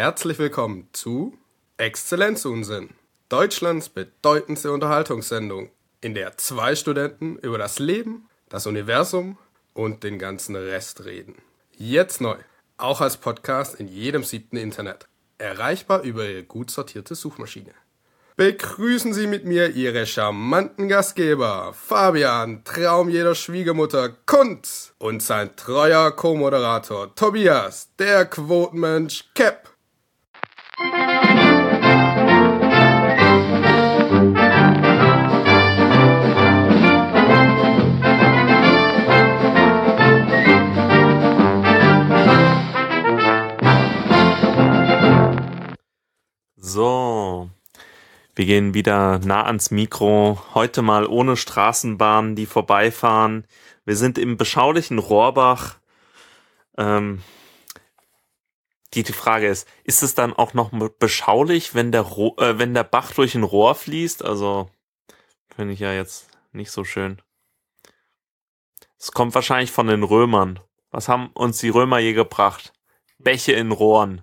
Herzlich willkommen zu Exzellenzunsinn, Deutschlands bedeutendste Unterhaltungssendung, in der zwei Studenten über das Leben, das Universum und den ganzen Rest reden. Jetzt neu, auch als Podcast in jedem siebten Internet, erreichbar über Ihre gut sortierte Suchmaschine. Begrüßen Sie mit mir Ihre charmanten Gastgeber, Fabian, Traum jeder Schwiegermutter, Kunz und sein treuer Co-Moderator Tobias, der Quotenmensch Cap. So, wir gehen wieder nah ans Mikro. Heute mal ohne Straßenbahnen, die vorbeifahren. Wir sind im beschaulichen Rohrbach. Ähm, die, die Frage ist, ist es dann auch noch beschaulich, wenn der, Ro äh, wenn der Bach durch ein Rohr fließt? Also, finde ich ja jetzt nicht so schön. Es kommt wahrscheinlich von den Römern. Was haben uns die Römer je gebracht? Bäche in Rohren.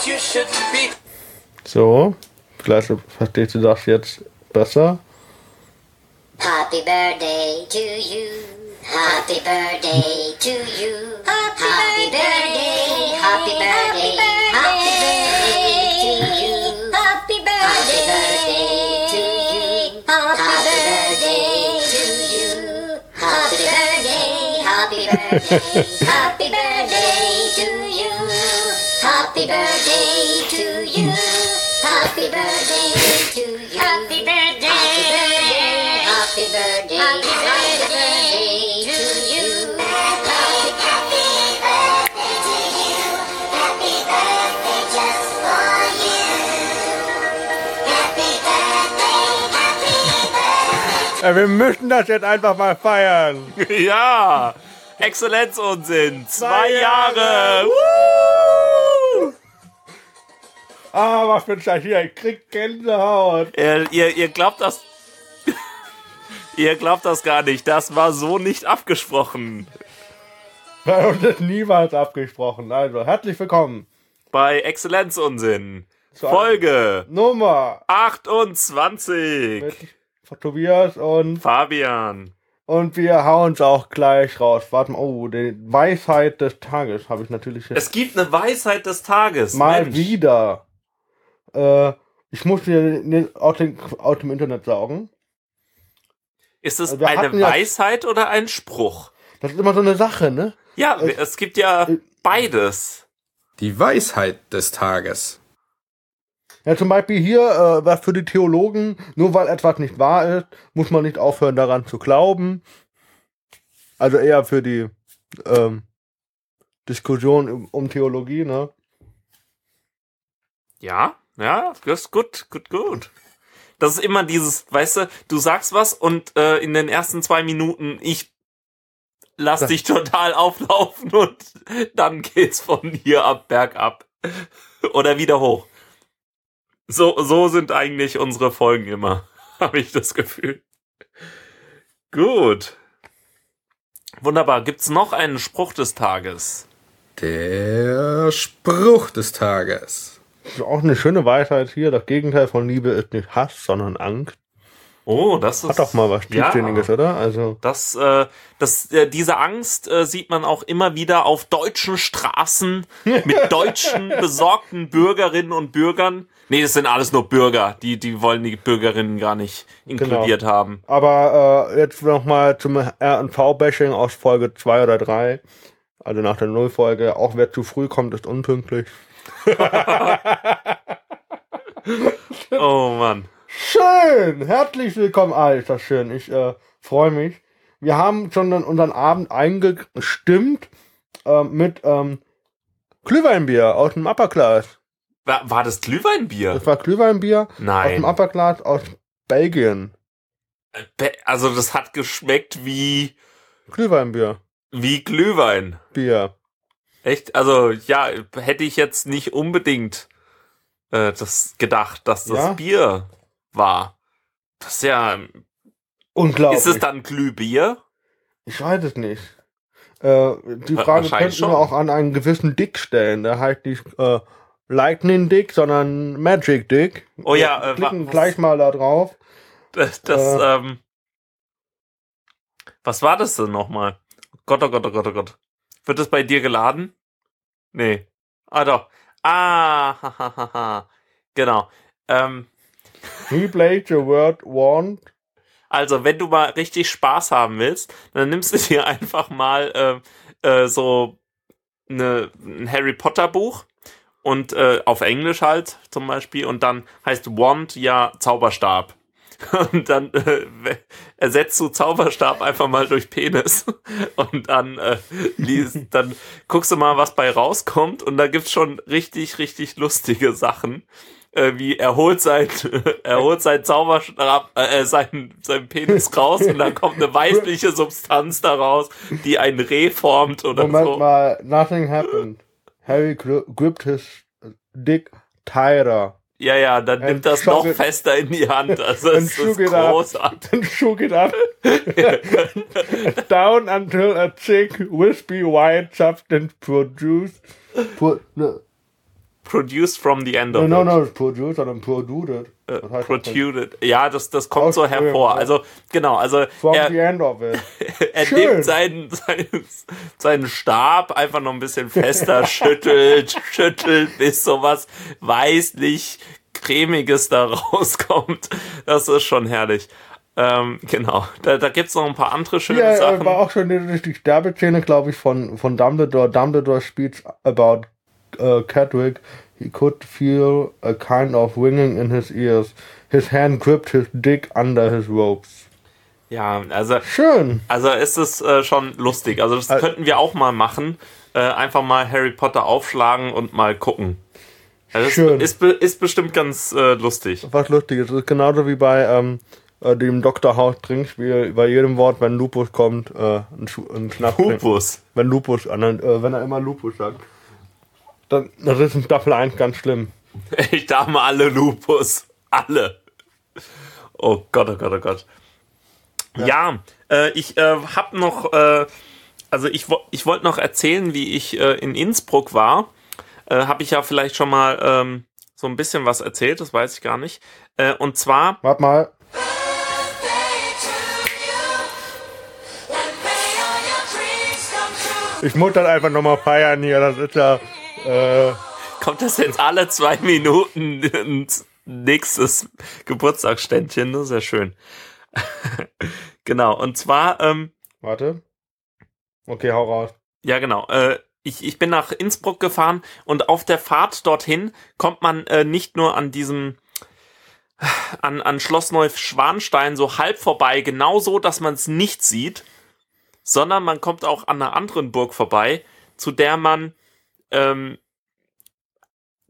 So perhaps you should be So, vielleicht verstehst du das jetzt besser. Happy birthday to you. Happy birthday to you. Happy birthday. Happy birthday. Happy birthday to you. Happy birthday to you. Happy birthday to you. Happy birthday. Happy birthday. Happy birthday to you. Happy birthday to you. Happy birthday to you. Happy birthday. Happy birthday. Happy birthday to you. Happy birthday to you. Happy birthday just for you. Happy birthday. Happy birthday. Ja, wir müssen das jetzt einfach mal feiern. Ja! Exzellenzunsinn! Zwei Zwei Jahre! Jahre. Woo! Ah, was für ein Scheiß hier. Ich krieg Gänsehaut. Ihr, ihr, ihr glaubt das. ihr glaubt das gar nicht. Das war so nicht abgesprochen. Bei uns ist niemals abgesprochen. Also, herzlich willkommen. Bei Exzellenzunsinn. Zu Folge Nummer 28. mit Tobias und, Fabian. Und wir hauen es auch gleich raus. Warte mal, oh, die Weisheit des Tages habe ich natürlich jetzt Es gibt eine Weisheit des Tages. mal Mensch. wieder. Äh, ich muss dir nicht aus dem, aus dem Internet saugen. Ist es Wir eine hatten ja- Weisheit oder ein Spruch? Das ist immer so eine Sache, ne? Ja, Äh, es gibt ja äh, beides. Die Weisheit des Tages. Ja, zum Beispiel hier, äh, was für die Theologen, nur weil etwas nicht wahr ist, muss man nicht aufhören daran zu glauben. Also eher für die ähm, Diskussion um, Theologie, ne? Ja, ja, das ist gut, gut, gut. Das ist immer dieses, weißt du, du sagst was und äh, in den ersten zwei Minuten ich lass dich total auflaufen und dann geht's von hier ab bergab oder wieder hoch. So, so sind eigentlich unsere Folgen immer, habe ich das Gefühl. Gut. Wunderbar. Gibt's noch einen Spruch des Tages? Der Spruch des Tages. Ist auch eine schöne Weisheit hier. Das Gegenteil von Liebe ist nicht Hass, sondern Angst. Oh, das ist Hat doch mal was Tiefsinniges, Ja. oder? Also, Das, äh, das, äh, diese Angst äh, sieht man auch immer wieder auf deutschen Straßen mit deutschen besorgten Bürgerinnen und Bürgern. Nee, das sind alles nur Bürger. Die, die wollen die Bürgerinnen gar nicht inkludiert haben. aber äh, jetzt nochmal zum RNV-Bashing aus Folge 2 oder 3. Also nach der Nullfolge. Auch wer zu früh kommt, ist unpünktlich. Oh Mann. Schön, herzlich willkommen, Alter, schön. Ich äh, freue mich. Wir haben schon unseren Abend eingestimmt. Äh, mit ähm, Glühweinbier aus dem Upper Class. War, war das Glühweinbier? Das war Glühweinbier aus dem Nein. Upper Class aus Belgien. Be- Also das hat geschmeckt wie, Glühweinbier. wie Glühwein. Bier. Echt? Also ja, hätte ich jetzt nicht unbedingt äh, das gedacht, dass das Ja? Bier war. Das ist ja. Unglaublich. Ist es dann Glühbier? Ich weiß es nicht. Äh, die Frage könnten wir auch an einen gewissen Dick stellen. Der heißt nicht äh, Lightning Dick, sondern Magic Dick. Oh ja, Wir äh, klicken wa- gleich mal da drauf. Das, das Äh. ähm, was war das denn nochmal? Gott, oh Gott, oh Gott, oh Gott. Wird das bei dir geladen? Nee. Ah, doch. Ah, ha, ha, ha, ha. Genau. Ähm, Replay the word want. also, wenn du mal richtig Spaß haben willst, dann nimmst du dir einfach mal äh, äh, so eine, ein Harry Potter Buch und äh, auf Englisch halt zum Beispiel und dann heißt Wand ja Zauberstab. Und dann äh, ersetzt du Zauberstab einfach mal durch Penis und dann äh, liest, dann guckst du mal, was bei rauskommt und da gibt's schon richtig, richtig lustige Sachen. Äh, wie er holt sein, er holt sein Zauberstab, äh, sein, sein Penis raus und dann kommt eine weißliche Substanz daraus, die ein Reh formt oder Moment so. mal, nothing happened. Harry gri- gripped his dick tighter. Ja, ja, dann nimmt das noch it- fester in die Hand. Also shook ist großartig. and shook it up down until a thick, wispy white substance produced. Pro, no, Produced from the end no, of no, it. no, it's produced, sondern produced. Äh, heißt? Protruded. Ja, das, das kommt so hervor. Also, genau, also From er, the end of it. er Schön. nimmt seinen, seinen, seinen Stab einfach noch ein bisschen fester, schüttelt, schüttelt, bis sowas weißlich cremiges da rauskommt. Das ist schon herrlich. Ähm, genau. Da, da gibt's noch ein paar andere schöne Ja, äh, Sachen. war auch schon die, die Sterbeszene, glaube ich, von, von Dumbledore. Dumbledore speaks about uh, Cadwick. He could feel a kind of ringing in his ears. His hand gripped his dick under his robes. ja, also Schön. Also ist es äh, schon lustig. Also das Al- könnten wir auch mal machen. Äh, einfach mal Harry Potter aufschlagen und mal gucken. Also Schön. Ist, be- ist bestimmt ganz äh, lustig. Was Lustiges. Das ist genauso wie bei ähm, äh, dem Dr. House Trinkspiel. Bei jedem Wort, wenn Lupus kommt, äh, ein, Schu- ein Schnaps trinken. Hupus. Wenn Lupus, äh, wenn er immer Lupus sagt. Dann, das ist in Staffel 1 ganz schlimm. Ich darf mal alle Lupus. Alle. Oh Gott, oh Gott, oh Gott. Ja, äh, ich äh, hab noch, äh, also ich, ich wollte noch erzählen, wie ich äh, in Innsbruck war. Äh, habe ich ja vielleicht schon mal ähm, so ein bisschen was erzählt, das weiß ich gar nicht. Äh, und zwar Warte mal. Ich muss dann einfach nochmal feiern hier. Das ist ja. Äh, kommt das jetzt alle zwei Minuten ins nächstes Geburtstagsständchen. Das ist ja schön. genau, und zwar, ähm, warte. Okay, hau raus. ja genau, äh, ich, ich bin nach Innsbruck gefahren und auf der Fahrt dorthin kommt man äh, nicht nur an diesem an, an Schloss Neuschwanstein so halb vorbei, genauso, dass man es nicht sieht, sondern man kommt auch an einer anderen Burg vorbei, zu der man ähm,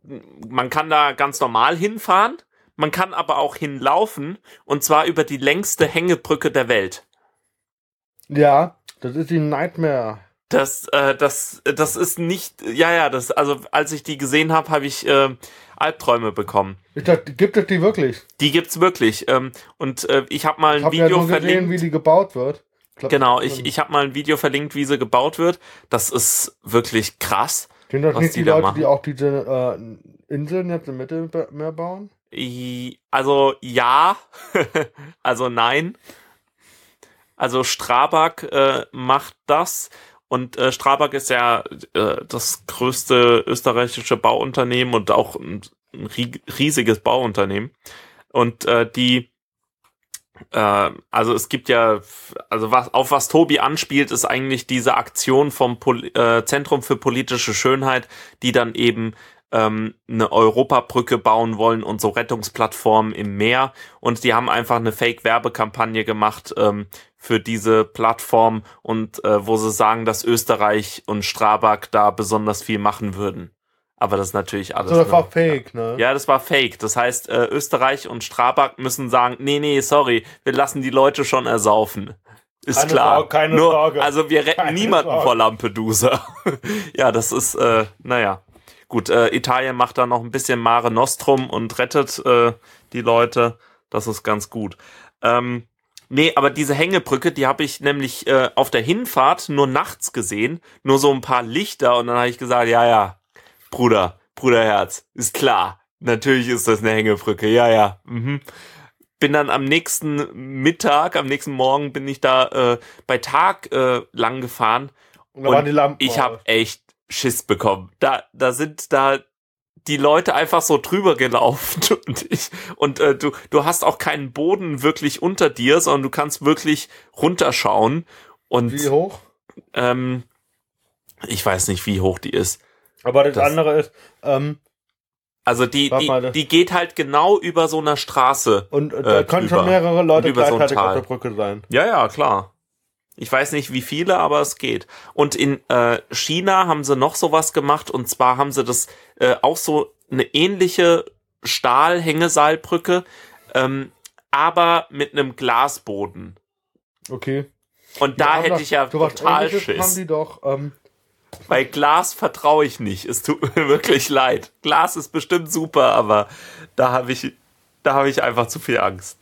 man kann da ganz normal hinfahren, man kann aber auch hinlaufen und zwar über die längste Hängebrücke der Welt. Ja, das ist die Nightmare. Das, äh, das, das ist nicht, ja, ja, das, also als ich die gesehen habe, habe ich äh, Albträume bekommen. Ich dachte, gibt es die wirklich? Die gibt's wirklich. Ähm, und äh, ich habe mal ein Ich habe Video ja nur gesehen, verlinkt. wie die gebaut wird. glaub, genau, ich, ich habe mal ein Video verlinkt, wie sie gebaut wird. Das ist wirklich krass. Sind das nicht die die Leute, machen. die auch diese äh, Inseln jetzt im Mittelmeer bauen? Also ja, also nein. Also Strabag äh, macht das und äh, Strabag ist ja äh, das größte österreichische Bauunternehmen und auch ein, ein rie- riesiges Bauunternehmen. Und äh, die, also es gibt ja, also was auf was Tobi anspielt, ist eigentlich diese Aktion vom Pol äh, Zentrum für politische Schönheit, die dann eben ähm, eine Europabrücke bauen wollen und so Rettungsplattformen im Meer. Und die haben einfach eine Fake-Werbekampagne gemacht ähm, für diese Plattform und äh, wo sie sagen, dass Österreich und Strabag da besonders viel machen würden. Aber das ist natürlich alles. So, das nur- war fake, ne? ja, das war fake. Das heißt, äh, Österreich und Strabag müssen sagen, nee, nee, sorry, wir lassen die Leute schon ersaufen. Ist Keine klar. Sorge, keine Nur, Sorge. Also wir retten Keine niemanden Sorge. vor Lampedusa. ja, das ist, äh, naja. Gut, äh, Italien macht da noch ein bisschen Mare Nostrum und rettet äh, die Leute. Das ist ganz gut. Ähm, nee, aber diese Hängebrücke, die habe ich nämlich äh, auf der Hinfahrt nur nachts gesehen. Nur so ein paar Lichter und dann habe ich gesagt, ja, ja, Bruder, Bruderherz, ist klar. Natürlich ist das eine Hängebrücke, ja, ja. Mhm. Bin dann am nächsten Mittag, am nächsten Morgen bin ich da äh, bei Tag äh, lang gefahren Und die Lampen. ich habe echt Schiss bekommen. Da, da sind da die Leute einfach so drüber gelaufen und ich und äh, du du hast auch keinen Boden wirklich unter dir, sondern du kannst wirklich runterschauen und Wie hoch? ähm, ich weiß nicht, wie hoch die ist. Aber das, Das- andere ist, ähm, Also die Warte mal, die, die geht halt genau über so einer Straße. und äh, da Äh, können schon mehrere Leute über so gleichzeitig auf Tal. der Brücke sein. Ja, ja, klar. Ich weiß nicht, wie viele, aber es geht. Und in äh, China haben sie noch sowas gemacht und zwar haben sie das äh, auch so eine ähnliche Stahlhängeseilbrücke, ähm, aber mit einem Glasboden. Okay. Und Die da hätte doch- ich ja total Ähnliches Haben Schiss. die doch, ähm, Bei Glas vertraue ich nicht. Es tut mir wirklich leid. Glas ist bestimmt super, aber da habe ich, da habe ich einfach zu viel Angst.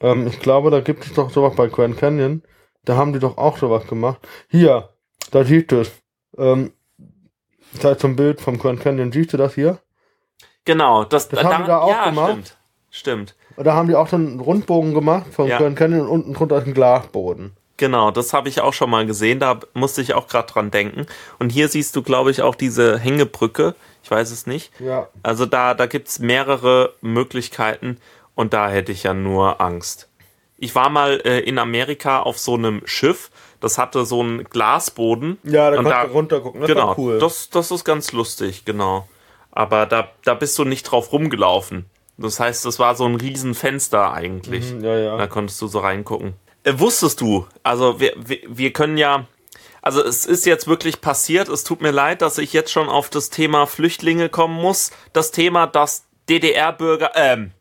ähm, ich glaube, da gibt es doch sowas bei Grand Canyon. Da haben die doch auch sowas gemacht. Hier, da siehst du es. Ähm, da ist so ein Bild vom Grand Canyon. Siehst du das hier? Genau, das, Das haben die da auch ja, gemacht? stimmt. Stimmt. Da haben die auch so einen Rundbogen gemacht vom Ja. Grand Canyon und unten drunter ist ein Glasboden. Genau, das habe ich auch schon mal gesehen, da musste ich auch gerade dran denken. Und hier siehst du, glaube ich, auch diese Hängebrücke. Ich weiß es nicht. Ja. Also da, da gibt's mehrere Möglichkeiten und da hätte ich ja nur Angst. Ich war mal äh, in Amerika auf so einem Schiff, das hatte so einen Glasboden. Ja, da Und kannst du runter gucken. Das genau, cool. das, das ist ganz lustig, genau. Aber da, da bist du nicht drauf rumgelaufen. Das heißt, das war so ein Riesenfenster eigentlich. Mhm, ja, ja. Da konntest du so reingucken. Äh, wusstest du, also wir, wir, wir können ja, also es ist jetzt wirklich passiert, es tut mir leid, dass ich jetzt schon auf das Thema Flüchtlinge kommen muss. Das Thema, das DDR-Bürger, ähm,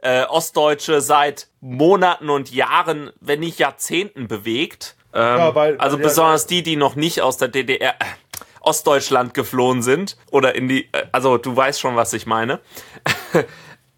äh, Ostdeutsche seit Monaten und Jahren, wenn nicht Jahrzehnten bewegt. Ähm, Ja, weil- also ja, besonders die, die noch nicht aus der DDR, äh, Ostdeutschland geflohen sind oder in die, äh, also du weißt schon, was ich meine.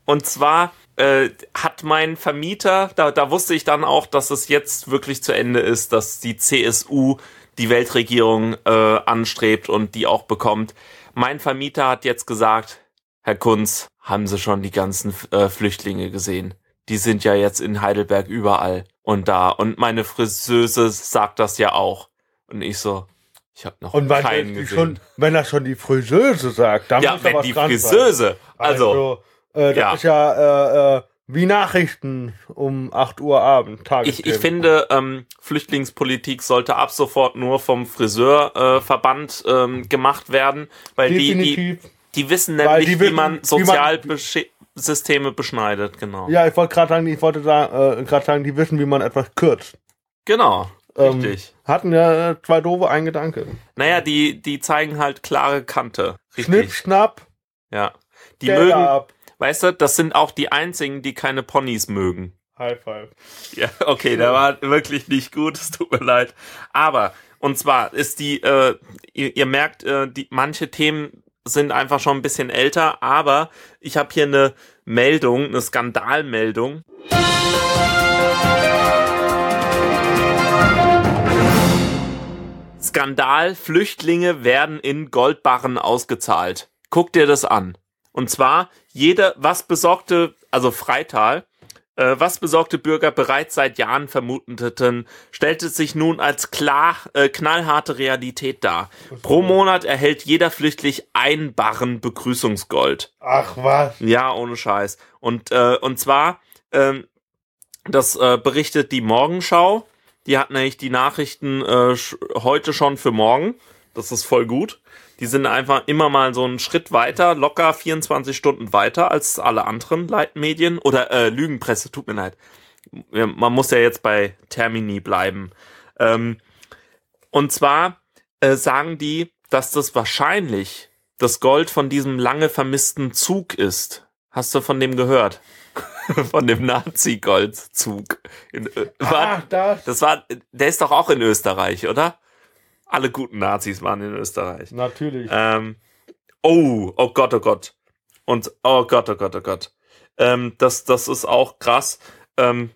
Und zwar äh, hat mein Vermieter, da, da wusste ich dann auch, dass es jetzt wirklich zu Ende ist, dass die CSU die Weltregierung äh, anstrebt und die auch bekommt. Mein Vermieter hat jetzt gesagt, Herr Kunz, haben Sie schon die ganzen äh, Flüchtlinge gesehen? Die sind ja jetzt in Heidelberg überall und da. Und meine Friseuse sagt das ja auch. Und ich so, ich habe noch Und wenn, keinen gesehen. schon, wenn das schon die Friseuse sagt, dann ja, muss wenn die. Friseuse, also äh, das ja. ist ja äh, äh, wie Nachrichten um 8 Uhr Abend. Ich, ich finde, ähm, Flüchtlingspolitik sollte ab sofort nur vom Friseurverband äh, ähm, gemacht werden, weil die, die, die wissen nämlich, die wie wissen, man wie man- Sozialsysteme beschneidet, genau. Ja, ich wollte gerade sagen, ich wollte sagen, äh, gerade sagen, die wissen, wie man etwas kürzt. Genau, Ähm, richtig. Hatten ja äh, zwei doofe ein Gedanke. Naja, die, die zeigen halt klare Kante. Richtig. Schnipp, schnapp, Ja. Die Gelder mögen, ab. Weißt du, das sind auch die einzigen, die keine Ponys mögen. High five. Ja, okay, der war wirklich nicht gut, es tut mir leid. Aber, und zwar ist die, äh, ihr, ihr merkt, äh, die, manche Themen sind einfach schon ein bisschen älter, aber ich habe hier eine Meldung, eine Skandalmeldung. Skandal, Flüchtlinge werden in Goldbarren ausgezahlt. Guck dir das an. Und zwar, jeder, was besorgte, also Freital, äh, was besorgte Bürger bereits seit Jahren vermuteten, stellte sich nun als klar, äh, knallharte Realität dar. Pro Monat erhält jeder Flüchtling ein Barren Begrüßungsgold. Ach was. Ja, ohne Scheiß. Und, äh, und zwar, ähm, das äh, berichtet die Morgenschau. Die hat nämlich die Nachrichten äh, heute schon für morgen. Das ist voll gut. Die sind einfach immer mal so einen Schritt weiter, locker 24 Stunden weiter als alle anderen Leitmedien oder äh, Lügenpresse, tut mir leid. man muss ja jetzt bei Termini bleiben. Ähm, und zwar äh, sagen die, dass das wahrscheinlich das Gold von diesem lange vermissten Zug ist. Hast du von dem gehört? von dem Nazi-Goldzug. Äh, Ach, das. das war, der ist doch auch in Österreich, oder? Alle guten Nazis waren in Österreich. Natürlich. Ähm, oh, oh Gott, oh Gott. Und oh Gott, oh Gott, oh Gott. Ähm, das, das ist auch krass. Ähm,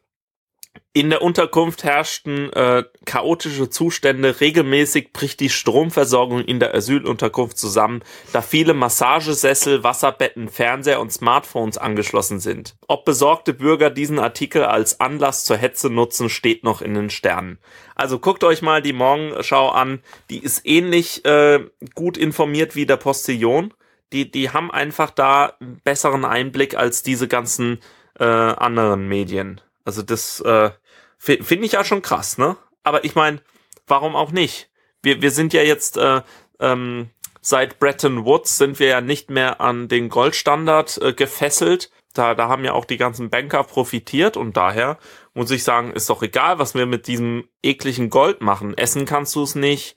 in der Unterkunft herrschten äh, chaotische Zustände. Regelmäßig bricht die Stromversorgung in der Asylunterkunft zusammen, da viele Massagesessel, Wasserbetten, Fernseher und Smartphones angeschlossen sind. Ob besorgte Bürger diesen Artikel als Anlass zur Hetze nutzen, steht noch in den Sternen. Also guckt euch mal die Morgenschau an. Die ist ähnlich äh, gut informiert wie der Postillon. Die, die haben einfach da einen besseren Einblick als diese ganzen äh, anderen Medien. Also das äh, finde ich ja schon krass, ne? Aber ich meine, warum auch nicht? Wir, wir sind ja jetzt äh, ähm, seit Bretton Woods sind wir ja nicht mehr an den Goldstandard äh, gefesselt. Da, da haben ja auch die ganzen Banker profitiert und daher muss ich sagen, ist doch egal, was wir mit diesem ekligen Gold machen. Essen kannst du es nicht.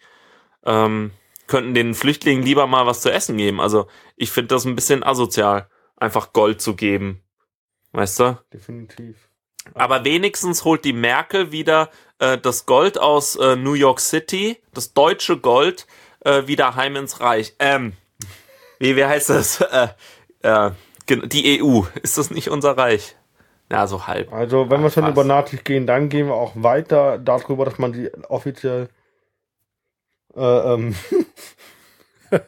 Ähm, könnten den Flüchtlingen lieber mal was zu essen geben. Also ich finde das ein bisschen asozial, einfach Gold zu geben. Weißt du? Definitiv. Aber wenigstens holt die Merkel wieder äh, das Gold aus äh, New York City, das deutsche Gold, äh, wieder heim ins Reich. Ähm, wie, wie heißt das? Äh, äh, die EU. Ist das nicht unser Reich? Ja, so halb. Also, wenn wir schon Fast. über Nazis gehen, dann gehen wir auch weiter darüber, dass man die offiziell. Äh, ähm,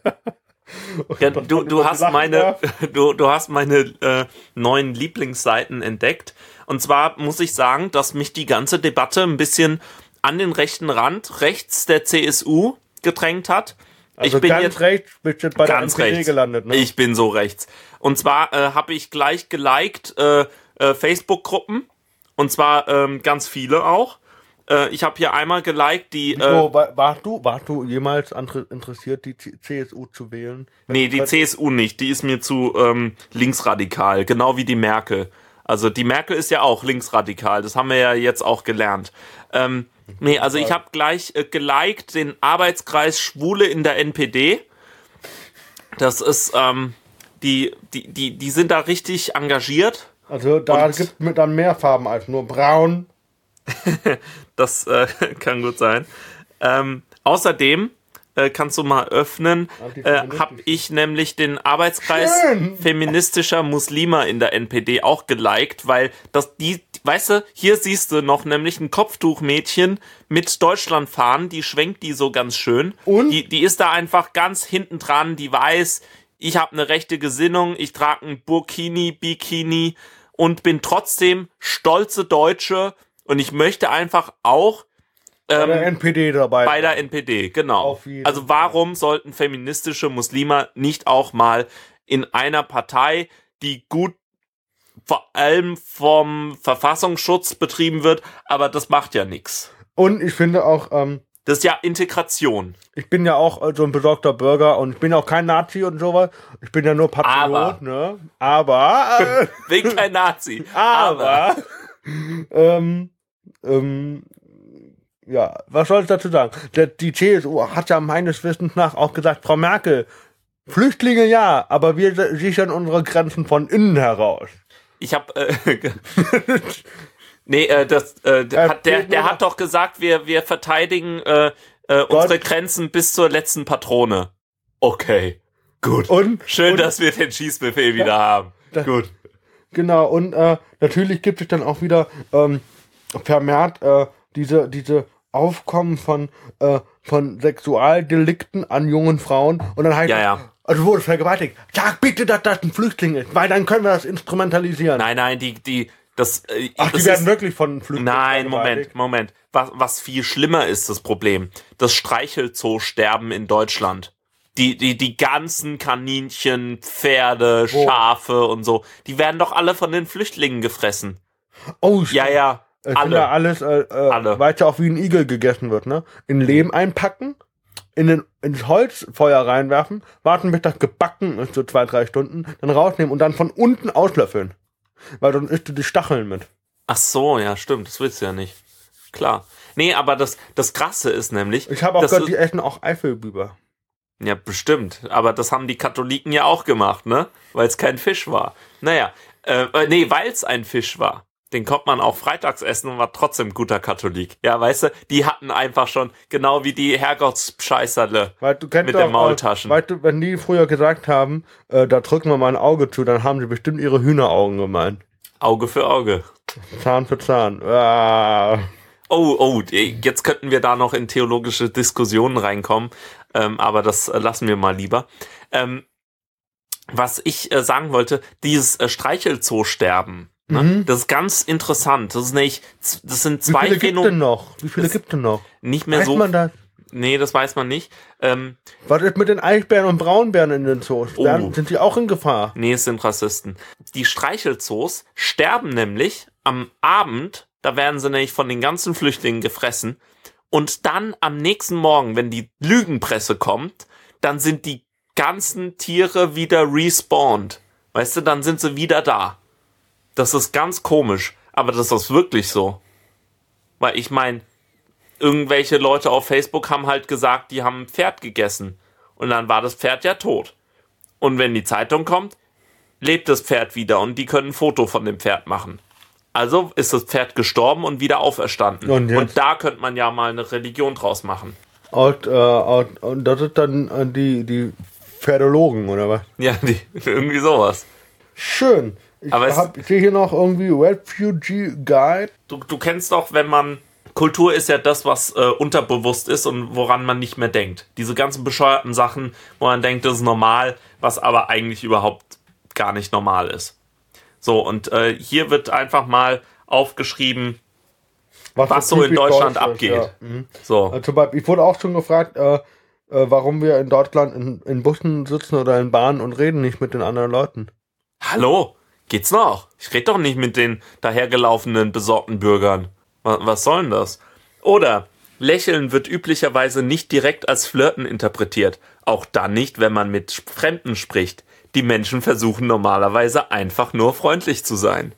Ja, du, du hast meine, du, du hast meine äh, neuen Lieblingsseiten entdeckt. Und zwar muss ich sagen, dass mich die ganze Debatte ein bisschen an den rechten Rand rechts der CSU gedrängt hat. Also ich bin ganz jetzt rechts bist du bei der ganz NPD rechts. gelandet, ne? Ich bin so rechts. Und zwar äh, habe ich gleich geliked äh, äh, Facebook-Gruppen. Und zwar ähm, ganz viele auch. Äh, ich habe hier einmal geliked die. Äh, so, war, warst, du, warst du jemals interessiert, die CSU zu wählen? Nee, die CSU nicht. Die ist mir zu ähm, linksradikal, genau wie die Merkel. Also die Merkel ist ja auch linksradikal, das haben wir ja jetzt auch gelernt. Ähm, nee, also ich habe gleich äh, geliked den Arbeitskreis Schwule in der NPD. Das ist, ähm, die, die, die, die sind da richtig engagiert. Also da Und- gibt es dann mehr Farben als nur braun. Das äh, kann gut sein. Ähm, außerdem äh, kannst du mal öffnen, äh, habe ich nämlich den Arbeitskreis Schön. feministischer Muslima in der NPD auch geliked, weil das die, weißt du, hier siehst du noch nämlich ein Kopftuchmädchen mit Deutschland fahren, die schwenkt die so ganz schön. Und? Die, die ist da einfach ganz hinten dran, die weiß, ich habe eine rechte Gesinnung, ich trage ein Burkini, Bikini und bin trotzdem stolze Deutsche und ich möchte einfach auch Bei der NPD dabei. bei der NPD, genau. Also warum sollten feministische Muslime nicht auch mal in einer Partei, die gut vor allem vom Verfassungsschutz betrieben wird, aber das macht ja nichts. Und ich finde auch, ähm, Das ist ja Integration. ich bin ja auch äh, so ein besorgter Bürger und ich bin auch kein Nazi und sowas. Ich bin ja nur Patriot, Aber. ne? Aber, äh, Bin kein Nazi. aber, ähm, ähm, ja, was soll ich dazu sagen? Der, die CSU hat ja meines Wissens nach auch gesagt, Frau Merkel, Flüchtlinge ja, aber wir sichern unsere Grenzen von innen heraus. Ich habe äh, Nee, äh, das äh, der, hat, der, der hat doch gesagt, wir wir verteidigen äh, äh, unsere Grenzen bis zur letzten Patrone. Okay. Gut. Und, Schön, und dass wir den Schießbefehl wieder haben. Da- Gut. Genau, und äh, natürlich gibt es dann auch wieder ähm, vermehrt äh, diese, diese Aufkommen von, äh, von Sexualdelikten an jungen Frauen. Und dann heißt Ja, es, ja. Also wurde vergewaltigt. Sag bitte, dass das ein Flüchtling ist, weil dann können wir das instrumentalisieren. Nein, nein, die, die, das, äh, Ach, die das werden ist, wirklich von Flüchtlingen Nein. Moment, Moment. Was, was viel schlimmer ist, das Problem. Das Streichelzoo-Sterben in Deutschland. Die, die, die ganzen Kaninchen, Pferde, Wo? Schafe und so, die werden doch alle von den Flüchtlingen gefressen. Oh, Ja, ja. Ich finde Alle. alles, äh, äh, Alle. weißt du auch, wie ein Igel gegessen wird, ne? In Lehm einpacken, in den, ins Holzfeuer reinwerfen, warten, bis das gebacken ist, so zwei, drei Stunden, dann rausnehmen und dann von unten auslöffeln. Weil sonst isst du die Stacheln mit. Ach so, ja, stimmt, das willst du ja nicht. Klar. Nee, aber das, das Krasse ist nämlich. Ich habe auch gehört, die essen auch Eifelbüber. Ja, bestimmt. Aber das haben die Katholiken ja auch gemacht, ne? Weil es kein Fisch war. Naja, äh, äh, nee, weil es ein Fisch war. Den konnte man auch freitags essen und war trotzdem guter Katholik. Ja, weißt du, die hatten einfach schon, genau wie die Herrgottsscheißerle. Weil Mit den Maultaschen. Äh, weißt du, wenn die früher gesagt haben, äh, da drücken wir mal ein Auge zu, dann haben sie bestimmt ihre Hühneraugen gemeint. Auge für Auge. Zahn für Zahn. Ah. Oh, oh, jetzt könnten wir da noch in theologische Diskussionen reinkommen, ähm, aber das lassen wir mal lieber. Ähm, was ich äh, sagen wollte, dieses äh, Streichelzoo-Sterben, ne, das ist ganz interessant. Das ist nicht, das sind Wie zwei viele gibt denn noch? Wie viele gibt denn noch? nicht mehr Weiß so. man das? Nee, das weiß man nicht. Ähm, Was ist mit den Eisbären und Braunbären in den Zoos? Oh. Sind die auch in Gefahr? Nee, es sind Rassisten. Die Streichelzoos sterben nämlich am Abend, da werden sie nämlich von den ganzen Flüchtlingen gefressen. Und dann am nächsten Morgen, wenn die Lügenpresse kommt, dann sind die ganzen Tiere wieder respawned. Weißt du, dann sind sie wieder da. Das ist ganz komisch, aber das ist wirklich so. Weil ich meine, irgendwelche Leute auf Facebook haben halt gesagt, die haben ein Pferd gegessen. Und dann war das Pferd ja tot. Und wenn die Zeitung kommt, lebt das Pferd wieder und die können ein Foto von dem Pferd machen. Also ist das Pferd gestorben und wieder auferstanden. Und? Und da könnte man ja mal eine Religion draus machen. Und, äh, und, und das ist dann äh, die, die Pferdologen, oder was? Ja, die, irgendwie sowas. Schön. Ich, Aber hab, ich sehe hier noch irgendwie Refugee Guide. Du, du kennst doch, wenn man. Kultur ist ja das, was äh, unterbewusst ist und woran man nicht mehr denkt. Diese ganzen bescheuerten Sachen, wo man denkt, das ist normal, was aber eigentlich überhaupt gar nicht normal ist. So, und äh, hier wird einfach mal aufgeschrieben, was so in Deutschland deutsch abgeht. Ja. Mhm. So. Also zum Beispiel, ich wurde auch schon gefragt, äh, äh, warum wir in Deutschland in, in Bussen sitzen oder in Bahnen und reden nicht mit den anderen Leuten. Hallo, geht's noch? Ich rede doch nicht mit den dahergelaufenen besorgten Bürgern. Was, soll denn das? Oder Lächeln wird üblicherweise nicht direkt als Flirten interpretiert. Auch dann nicht, wenn man mit Fremden spricht. Die Menschen versuchen normalerweise einfach nur freundlich zu sein.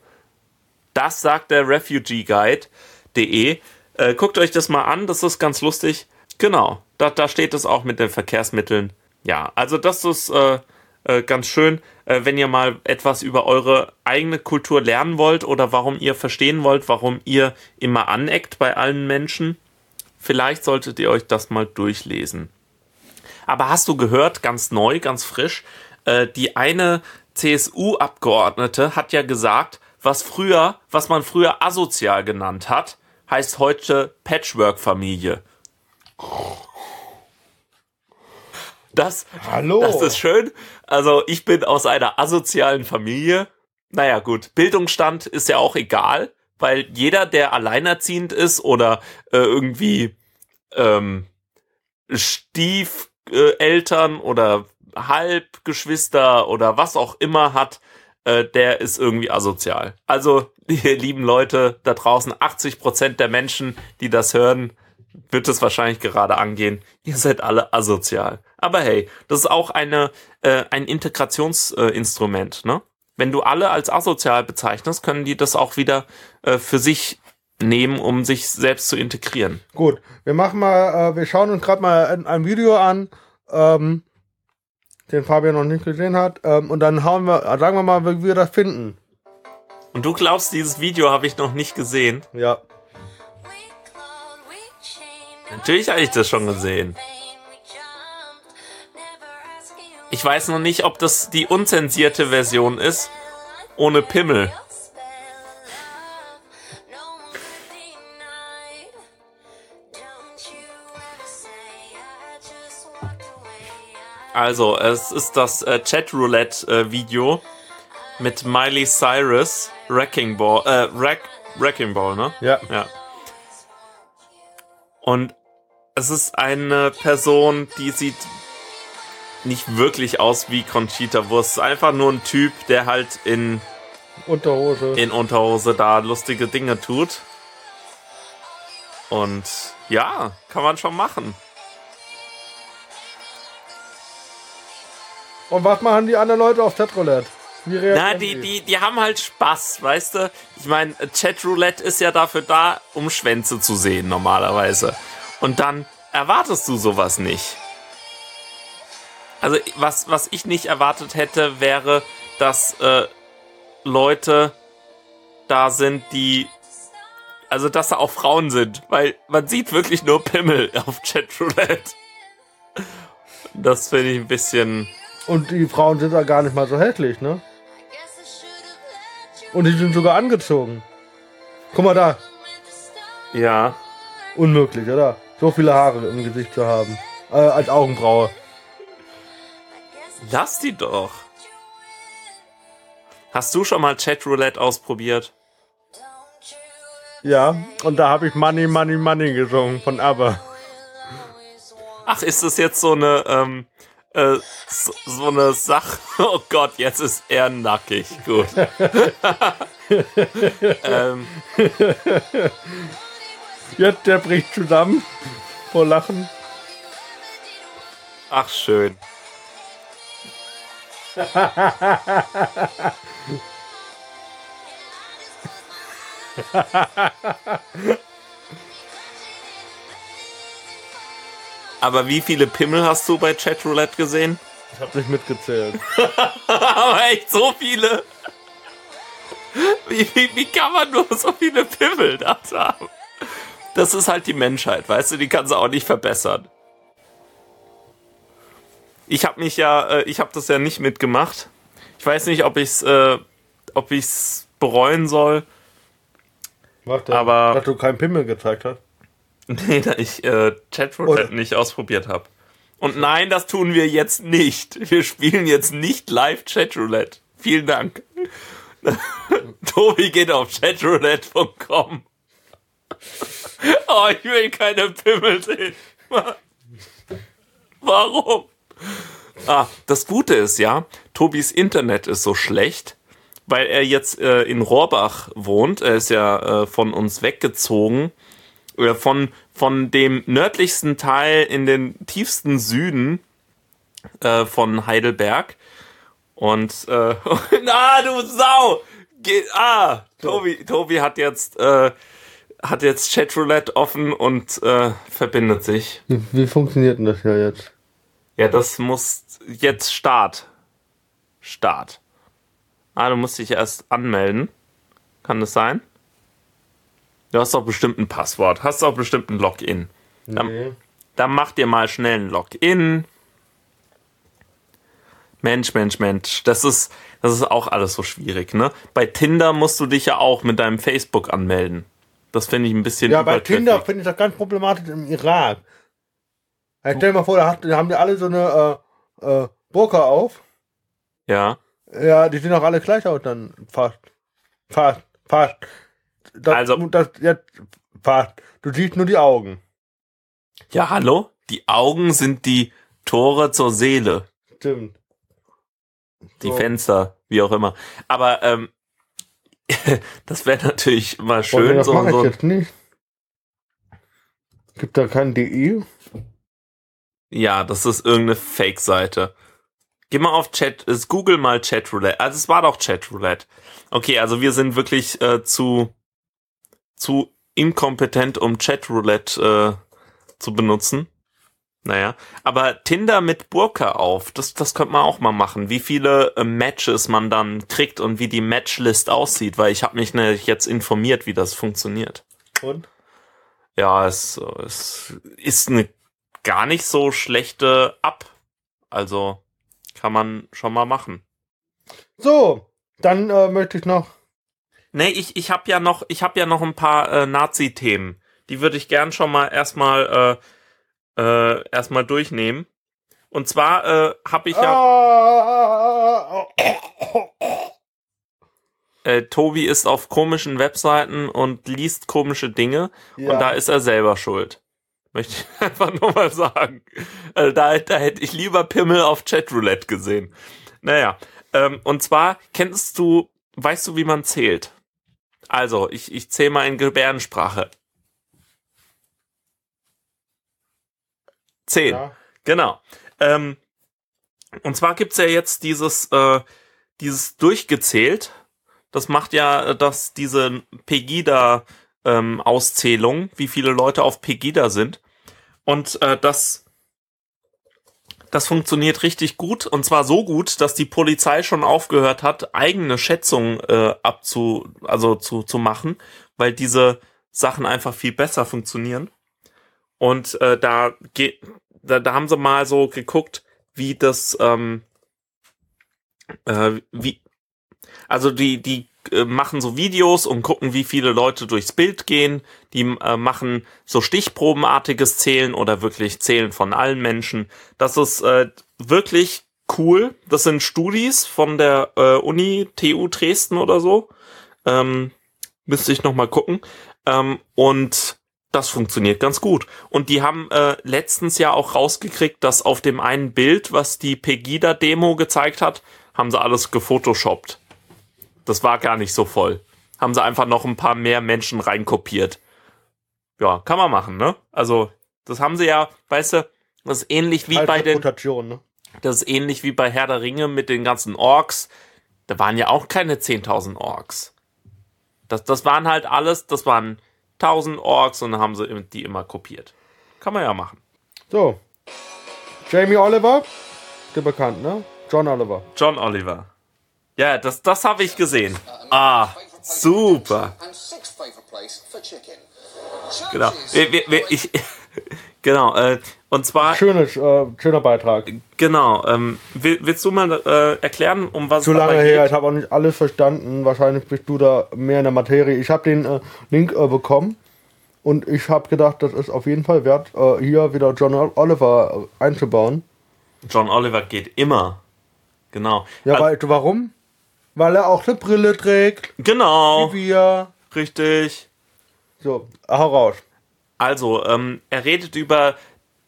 Das sagt der RefugeeGuide.de. Äh, guckt euch das mal an, das ist ganz lustig. Genau, da, da steht es auch mit den Verkehrsmitteln. Ja, also das ist äh, äh, ganz schön, äh, wenn ihr mal etwas über eure eigene Kultur lernen wollt oder warum ihr verstehen wollt, warum ihr immer aneckt bei allen Menschen. Vielleicht solltet ihr euch das mal durchlesen. Aber hast du gehört, ganz neu, ganz frisch, äh, die eine CSU-Abgeordnete hat ja gesagt, was früher, was man früher asozial genannt hat, heißt heute Patchwork-Familie. Das, Hallo. das ist schön. Also ich bin aus einer asozialen Familie. Naja gut, Bildungsstand ist ja auch egal, weil jeder, der alleinerziehend ist oder äh, irgendwie ähm, Stiefeltern oder Halbgeschwister oder was auch immer hat, äh, der ist irgendwie asozial. Also, ihr lieben Leute da draußen, 80% der Menschen, die das hören, wird es wahrscheinlich gerade angehen. Ihr seid alle asozial. Aber hey, das ist auch eine, äh, ein Integrationsinstrument, äh, ne? Wenn du alle als asozial bezeichnest, können die das auch wieder äh, für sich nehmen, um sich selbst zu integrieren. Gut, wir machen mal, äh, wir schauen uns gerade mal ein, ein Video an, ähm, den Fabian noch nicht gesehen hat, ähm, und dann hauen wir, äh, sagen wir mal, wie wir das finden. Und du glaubst, dieses Video habe ich noch nicht gesehen? Ja. Natürlich habe ich das schon gesehen. Ich weiß noch nicht, ob das die unzensierte Version ist, ohne Pimmel. Also, es ist das äh, Chat-Roulette-Video mit Miley Cyrus, Wrecking Ball, äh, Wreck, Wrecking Ball, ne? Ja. Ja. Und es ist eine Person, die sieht nicht wirklich aus wie Conchita Wurst. Einfach nur ein Typ, der halt in, Unterhose. in Unterhose da lustige Dinge tut. Und ja, kann man schon machen. Und was machen die anderen Leute auf Chatroulette? Wie reagieren Na, die, die, die haben halt Spaß, weißt du? Ich meine, Chatroulette ist ja dafür da, um Schwänze zu sehen, normalerweise. Und dann erwartest du sowas nicht. Also, was, was ich nicht erwartet hätte, wäre, dass äh, Leute da sind, die. Also, dass da auch Frauen sind, weil man sieht wirklich nur Pimmel auf Chatroulette. Das finde ich ein bisschen. Und die Frauen sind da gar nicht mal so hässlich, ne? Und die sind sogar angezogen. Guck mal da. Ja. Unmöglich, oder? So viele Haare im Gesicht zu haben. Äh, als Augenbraue. Lass die doch. Hast du schon mal Chatroulette ausprobiert? Ja, und da habe ich Money, Money, Money gesungen von ABBA. Ach, ist das jetzt so eine, ähm, äh, so, so eine Sache? Oh Gott, jetzt ist er nackig. Gut. ähm, Jetzt, der bricht zusammen. Vor Lachen. ach, schön. Aber wie viele Pimmel hast du bei Chatroulette gesehen? Ich habe nicht mitgezählt. Aber echt so viele. Wie, wie, wie kann man nur so viele Pimmel da haben? Das ist halt die Menschheit, weißt du, die kann sie auch nicht verbessern. Ich habe mich ja, äh, ich habe das ja nicht mitgemacht. Ich weiß nicht, ob ich's, äh, ob ich's bereuen soll. Warte, Aber- dass du keinen Pimmel gezeigt hast. Nee, da ich äh, Chatroulette nicht ausprobiert habe. Und nein, das tun wir jetzt nicht. Wir spielen jetzt nicht live Chatroulette. Vielen Dank. Tobi geht auf chatroulette.com. Oh, ich will keine Pimmel sehen. Warum? Ah, das Gute ist ja, Tobis Internet ist so schlecht, weil er jetzt äh, in Rohrbach wohnt. Er ist ja äh, von uns weggezogen äh, von, von dem nördlichsten Teil in den tiefsten Süden äh, von Heidelberg. Und, äh, na, du Sau! Ge ah, Tobi, Tobi hat jetzt, äh, hat jetzt Chatroulette offen und äh, verbindet sich. Wie, funktioniert denn das ja jetzt? Ja, das muss jetzt Start. Start. Ah, du musst dich erst anmelden. Kann das sein? Du hast doch bestimmt ein Passwort. Hast doch bestimmt ein Login. Dann, Nee. dann mach dir mal schnell ein Login. Mensch, Mensch, Mensch. Das ist, das ist auch alles so schwierig, ne? Bei Tinder musst du dich ja auch mit deinem Facebook anmelden. Das finde ich ein bisschen Ja, bei. Tinder finde ich das ganz problematisch im Irak. Ja, stell dir mal vor, da, hat, da haben die alle so eine äh, äh, Burka auf. Ja. Ja, die sehen auch alle gleich aus dann. Fast. Fast. Fast. Das, Also- Das, jetzt, fast. Du siehst nur die Augen. Ja, hallo? Die Augen sind die Tore zur Seele. Stimmt. Die So. Fenster, wie auch immer. Aber ähm, das wäre natürlich mal Boah, schön, das so, mache ich so jetzt nicht. Gibt da kein DE? ja, das ist irgendeine Fake-Seite. Geh mal auf Chat, es google mal Chatroulette. Also es war doch Chatroulette. Okay, also wir sind wirklich äh, zu zu inkompetent, um Chatroulette äh, zu benutzen. Naja, aber Tinder mit Burka auf, das, das könnte man auch mal machen. Wie viele äh, Matches man dann kriegt und wie die Matchlist aussieht, weil ich habe mich ne, jetzt informiert, wie das funktioniert. Und? Ja, es, es ist eine gar nicht so schlechte App. Also kann man schon mal machen. So, dann äh, möchte ich noch. Nee, ich, ich habe ja noch, ich habe ja noch ein paar äh, Nazi-Themen. Die würde ich gern schon mal erstmal äh, äh, erstmal durchnehmen. Und zwar äh, habe ich ja, Ah, äh, Tobi ist auf komischen Webseiten und liest komische Dinge Ja. und da ist er selber schuld. Möchte ich einfach nur mal sagen. Also da, da hätte ich lieber Pimmel auf Chatroulette gesehen. Naja, ähm, und zwar kennst du, weißt du, wie man zählt? Also, ich, ich zähle mal in Gebärdensprache. Zehn. Ja. Genau. Ähm, und zwar gibt's ja jetzt dieses, äh, dieses durchgezählt. Das macht ja, dass diese Pegida ähm, Auszählung, wie viele Leute auf Pegida sind. Und äh, das das funktioniert richtig gut und zwar so gut, dass die Polizei schon aufgehört hat, eigene Schätzungen äh, abzu, also zu, zu machen, weil diese Sachen einfach viel besser funktionieren. Und äh, da geht, da, da haben sie mal so geguckt, wie das, ähm, äh, wie, also die, die äh, machen so Videos und gucken, wie viele Leute durchs Bild gehen. Die äh, machen so stichprobenartiges Zählen oder wirklich Zählen von allen Menschen. Das ist äh, wirklich cool. Das sind Studis von der äh, Uni TU Dresden oder so. Ähm, müsste ich noch mal gucken. Ähm, und das funktioniert ganz gut. Und die haben äh, letztens ja auch rausgekriegt, dass auf dem einen Bild, was die Pegida-Demo gezeigt hat, haben sie alles gefotoshoppt. Das war gar nicht so voll. Haben sie einfach noch ein paar mehr Menschen reinkopiert. Ja, kann man machen, ne? Also, das haben sie ja, weißt du, das ist ähnlich wie Halt bei den, ne? das ist ähnlich wie bei Herr der Ringe mit den ganzen Orks. Da waren ja auch keine 10.000 Orks. Das, das waren halt alles, das waren 1000 Orks und dann haben sie die immer kopiert. Kann man ja machen. So. Jamie Oliver, der bekannt, ne? John Oliver. John Oliver. Ja, das, das habe ich gesehen. Ah, super. Genau. Wir, wir, wir, ich, genau. Äh, und zwar, Schönes, äh, schöner Beitrag. genau. Ähm, will, willst du mal äh, erklären, um was Zu es dabei lange her, geht? ich habe auch nicht alles verstanden. Wahrscheinlich bist du da mehr in der Materie. Ich habe den äh, Link äh, bekommen und ich habe gedacht, das ist auf jeden Fall wert, äh, hier wieder John Oliver einzubauen. John Oliver geht immer. Genau. Ja, Al- weißt du warum? Weil er auch eine Brille trägt, genau. wie wir. Richtig. So, hau raus. Also, ähm, er redet über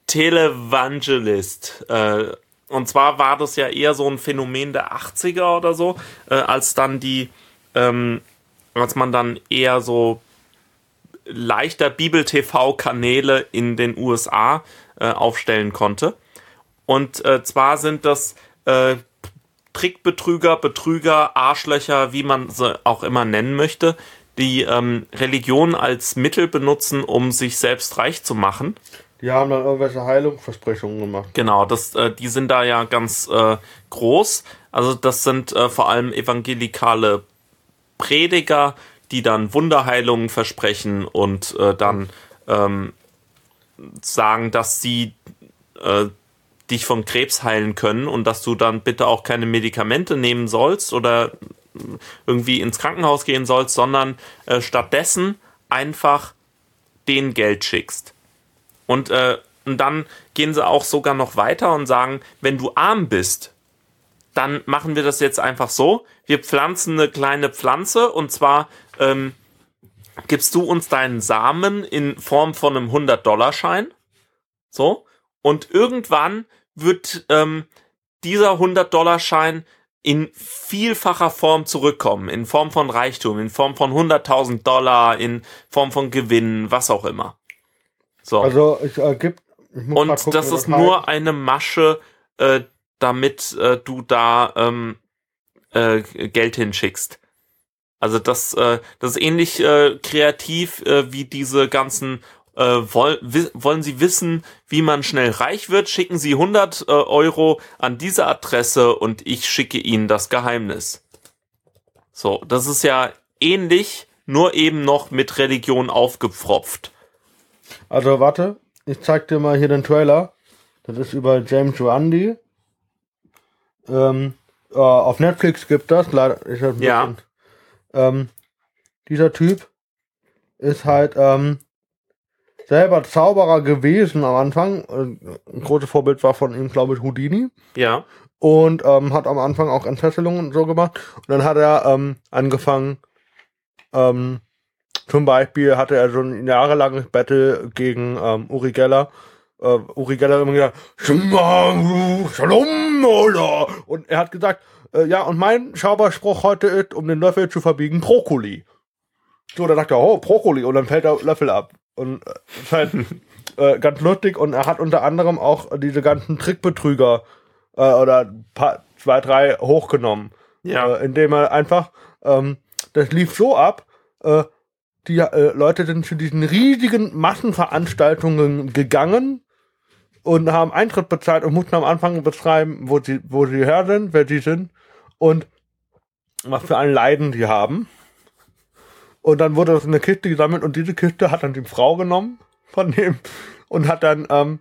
Televangelist. Äh, und zwar war das ja eher so ein Phänomen der 80er oder so, äh, als dann die, ähm, als man dann eher so leichter Bibel-TV-Kanäle in den USA äh, aufstellen konnte. Und äh, zwar sind das äh, Trickbetrüger, Betrüger, Arschlöcher, wie man sie auch immer nennen möchte, die ähm, Religion als Mittel benutzen, um sich selbst reich zu machen. Die haben dann irgendwelche Heilungsversprechungen gemacht. Genau, das, äh, die sind da ja ganz äh, groß. Also das sind äh, vor allem evangelikale Prediger, die dann Wunderheilungen versprechen und äh, dann ähm, sagen, dass sie äh, dich von Krebs heilen können und dass du dann bitte auch keine Medikamente nehmen sollst oder irgendwie ins Krankenhaus gehen sollst, sondern äh, stattdessen einfach den Geld schickst. Und, äh, und dann gehen sie auch sogar noch weiter und sagen, wenn du arm bist, dann machen wir das jetzt einfach so. Wir pflanzen eine kleine Pflanze und zwar ähm, gibst du uns deinen Samen in Form von einem 100-Dollar-Schein. So. Und irgendwann wird ähm, dieser 100-Dollar-Schein in vielfacher Form zurückkommen. In Form von Reichtum, in Form von 100.000 Dollar, in Form von Gewinnen, was auch immer. So. Also, ich äh, gib. Ich muss mal Und gucken, das ist heißt. nur eine Masche, äh, damit äh, du da ähm, äh, Geld hinschickst. Also das, äh, das ist ähnlich äh, kreativ äh, wie diese ganzen äh, woll, wollen Sie wissen, wie man schnell reich wird? Schicken Sie 100 äh, Euro an diese Adresse und ich schicke Ihnen das Geheimnis. So, das ist ja ähnlich, nur eben noch mit Religion aufgepfropft. Also, warte. Ich zeig dir mal hier den Trailer. Das ist über James Randi. Ähm, äh, auf Netflix gibt das. Leider, Ja. bisschen- Ähm, dieser Typ ist halt ähm, selber Zauberer gewesen am Anfang. Äh, Ein großes Vorbild war von ihm, glaube ich, Houdini. Ja. Und ähm, hat am Anfang auch Entfesselungen und so gemacht. Und dann hat er ähm, angefangen, ähm, zum Beispiel hatte er so ein jahrelanges Battle gegen ähm, Uri Geller. Äh, Uri Geller hat immer gesagt, "Shema, Shalom, oder? Und er hat gesagt, äh, ja, und mein Zauberspruch heute ist, um den Löffel zu verbiegen, Brokkoli. So, dann sagt er, oh, Brokkoli, und dann fällt der Löffel ab. Und äh, ist halt äh, ganz lustig. Und er hat unter anderem auch diese ganzen Trickbetrüger äh, oder paar, zwei, drei hochgenommen. Ja. Äh, indem er einfach, ähm, das lief so ab, äh, die äh, Leute sind zu diesen riesigen Massenveranstaltungen gegangen und haben Eintritt bezahlt und mussten am Anfang beschreiben, wo sie, wo sie her sind, wer sie sind und was für ein Leiden sie haben. Und dann wurde das in eine Kiste gesammelt und diese Kiste hat dann die Frau genommen von dem und hat dann, ähm,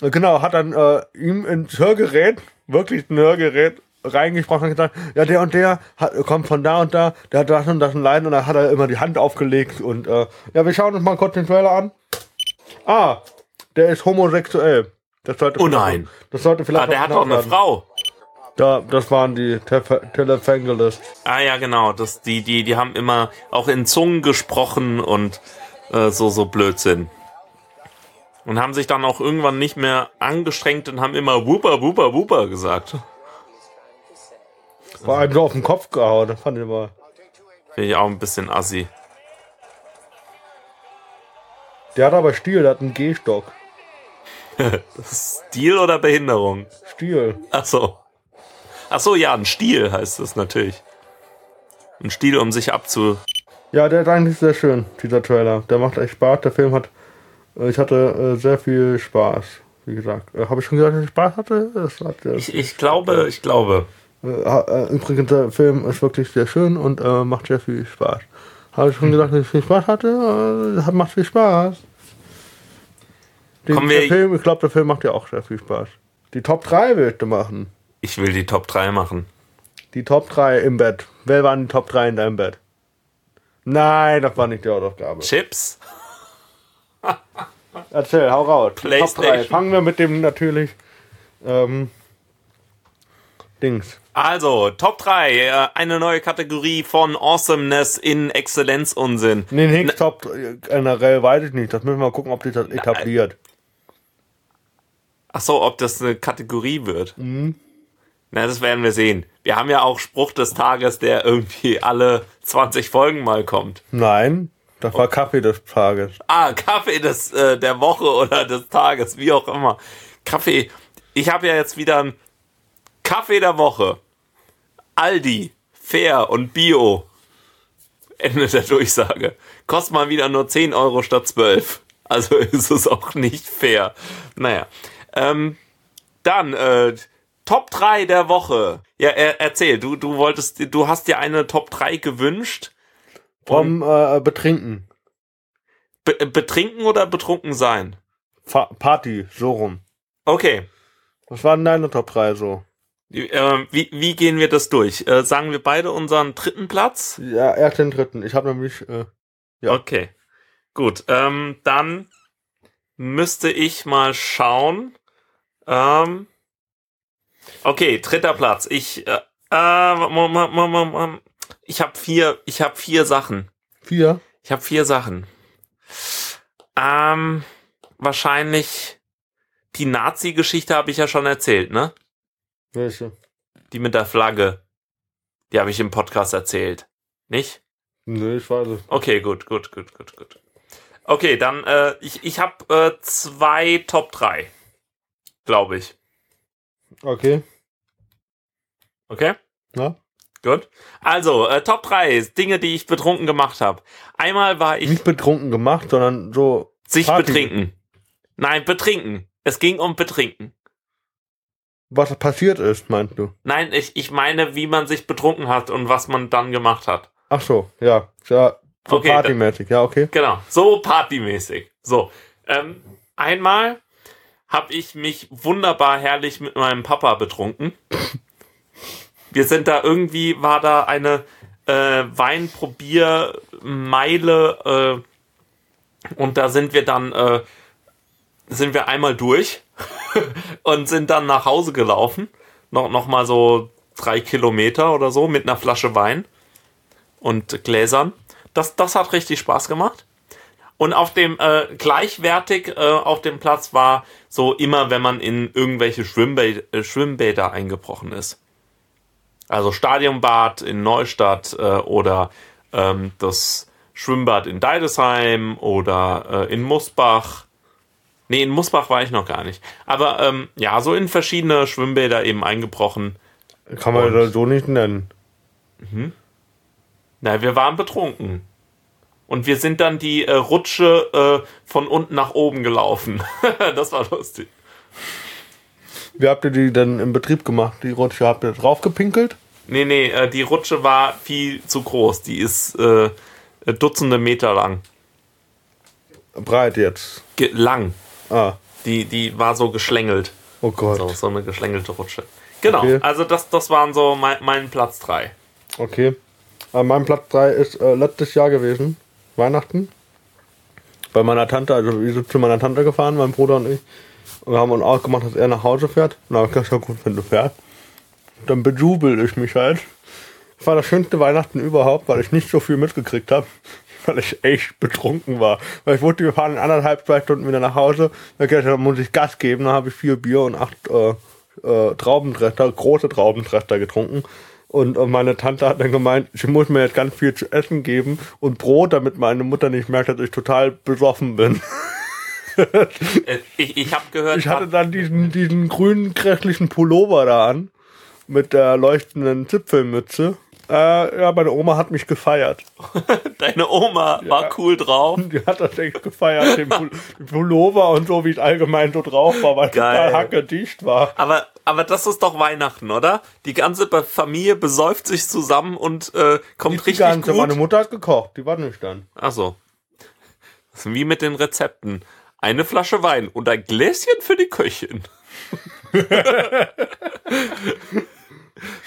genau, hat dann äh, ihm ins Hörgerät, wirklich ein Hörgerät, reingesprochen und gesagt, ja, der und der hat, kommt von da und da, der hat das und das ein Leiden und dann hat er immer die Hand aufgelegt und äh, ja, wir schauen uns mal kurz den Trailer an. Ah, der ist homosexuell. Das sollte Oh nein. Das sollte vielleicht Ah, der hat doch eine. Frau. Da, das waren die Tele- Telefangelists. Ah ja, genau. Das, die, die, die haben immer auch in Zungen gesprochen und äh, so, so Blödsinn. Und haben sich dann auch irgendwann nicht mehr angestrengt und haben immer Wooper, Wooper, Wooper gesagt. War einem so auf den Kopf gehauen, das fand ich mal. Finde ich auch ein bisschen assi. Der hat aber Stiel, der hat einen Gehstock. Stil oder Behinderung? Stiel. Ach so. Ach so, ja, ein Stiel heißt es natürlich. Ein Stiel, um sich abzu... Ja, der ist eigentlich sehr schön, dieser Trailer. Der macht echt Spaß. Der Film hat, äh, ich hatte äh, sehr viel Spaß. Wie gesagt, äh, habe ich schon gesagt, dass ich Spaß hatte? Das hat, äh, Ich, ich glaube, ich glaube. übrigens, der Film ist wirklich sehr schön und macht sehr viel Spaß. Habe ich schon gesagt, dass ich viel Spaß hatte? Hat- macht viel Spaß. Den, Kommen der wir- Film, ich glaube, der Film macht ja auch sehr viel Spaß. Die Top 3 willst du machen. Ich will die Top 3 machen. Die Top 3 im Bett. Wer waren die Top 3 in deinem Bett? Nein, das war nicht die Hausaufgabe. Chips? Erzähl, hau raus. Top 3. PlayStation. Fangen wir mit dem natürlich. Ähm, Dings. Also, Top 3, äh, eine neue Kategorie von Awesomeness in Exzellenzunsinn. Nee, nee, Top generell weiß ich nicht. Das müssen wir mal gucken, ob sich das etabliert. Ach so, ob das eine Kategorie wird. Na, das werden wir sehen. Wir haben ja auch Spruch des Tages, der irgendwie alle 20 Folgen mal kommt. Nein, das war Kaffee des Tages. Ah, Kaffee des, äh, der Woche oder des Tages, wie auch immer. Kaffee. Ich habe ja jetzt wieder einen Kaffee der Woche. Aldi, fair und bio. Ende der Durchsage. Kostet mal wieder nur 10 Euro statt 12. Also ist es auch nicht fair. Naja. Ähm, dann, äh, Top 3 der Woche. Ja, er, erzähl, du, du wolltest, du hast dir eine Top 3 gewünscht. Vom äh, Betrinken. Be betrinken oder betrunken sein? Fa Party, so rum. Okay. Was waren deine Top 3 so? Ähm, wie, wie gehen wir das durch? Äh, sagen wir beide unseren dritten Platz? Ja, erst den dritten. Ich habe nämlich. Äh, Ja. Okay. Gut. Ähm, dann müsste ich mal schauen. Ähm, okay, dritter Platz. Ich, äh, äh, ich habe vier, ich habe vier Sachen. vier. Ich habe vier Sachen. Ähm, wahrscheinlich die Nazi-Geschichte habe ich ja schon erzählt, ne? Welche? Die mit der Flagge. Die habe ich im Podcast erzählt. Nicht? Nee, ich weiß es. Okay, gut, gut, gut, gut, gut. Okay, dann, äh, ich, ich habe äh, zwei Top 3. Glaube ich. Okay. Okay? Na? Gut. Also, äh, Top 3 Dinge, die ich betrunken gemacht habe. Einmal war ich Nicht betrunken gemacht, sondern so. sich Party. betrinken. Nein, betrinken. Es ging um betrinken. Was passiert ist, meinst du? Nein, ich, ich meine, wie man sich betrunken hat und was man dann gemacht hat. Ach so, ja. Ja, so Okay, partymäßig, ja, okay. Genau, so partymäßig. So, ähm, einmal habe ich mich wunderbar herrlich mit meinem Papa betrunken. Wir sind da irgendwie, war da eine äh, Weinprobiermeile äh, und da sind wir dann, äh, sind wir einmal durch und sind dann nach Hause gelaufen. Noch, noch mal so drei Kilometer oder so mit einer Flasche Wein und Gläsern. Das, das hat richtig Spaß gemacht. Und auf dem äh, gleichwertig äh, auf dem Platz war so immer, wenn man in irgendwelche Schwimmbä äh, Schwimmbäder eingebrochen ist. Also Stadionbad in Neustadt äh, oder ähm, das Schwimmbad in Deidesheim oder äh, in Musbach. Nee, in Musbach war ich noch gar nicht. Aber ähm, ja, so in verschiedene Schwimmbäder eben eingebrochen. Kann man Und- das so nicht nennen. Na, wir waren betrunken. Und wir sind dann die äh, Rutsche äh, von unten nach oben gelaufen. das war lustig. Wie habt ihr die denn im Betrieb gemacht? Die Rutsche habt ihr draufgepinkelt? Nee, nee, äh, die Rutsche war viel zu groß. Die ist äh, Dutzende Meter lang. Breit jetzt. Ge lang. Ah, Die, die war so geschlängelt. oh Gott. So, so eine geschlängelte Rutsche. Genau, Okay. also das, das waren so mein, mein Platz 3. Okay. Äh, mein Platz 3 ist äh, letztes Jahr gewesen. Weihnachten. Bei meiner Tante, also wir sind zu meiner Tante gefahren, mein Bruder und ich. Und wir haben uns ausgemacht, dass er nach Hause fährt. Na, ich gesagt, ja gut, wenn du fährst. Dann bejubel ich mich halt. Das war das schönste Weihnachten überhaupt, weil ich nicht so viel mitgekriegt habe. Weil ich echt betrunken war. Weil ich wusste, wir fahren in anderthalb, zwei Stunden wieder nach Hause. Dann muss ich Gas geben. Dann habe ich vier Bier und acht äh, äh, Traubentrechter, große Traubentrechter getrunken. Und äh, meine Tante hat dann gemeint, sie muss mir jetzt ganz viel zu essen geben und Brot, damit meine Mutter nicht merkt, dass ich total besoffen bin. Äh, ich ich habe gehört, Ich hatte dann diesen, diesen grünen, grässlichen Pullover da an. Mit der leuchtenden Zipfelmütze. Äh, ja, meine Oma hat mich gefeiert. deine Oma war cool drauf. Die hat das echt gefeiert, den, Pul den Pullover und so, wie ich allgemein so drauf war, weil Geil. total hackedicht war. Aber, aber das ist doch Weihnachten, oder? Die ganze Familie besäuft sich zusammen und äh, kommt Die richtig ganze, gut. meine Mutter hat gekocht, die war nüchtern. Ach so. Das ist wie mit den Rezepten. Eine Flasche Wein und ein Gläschen für die Köchin.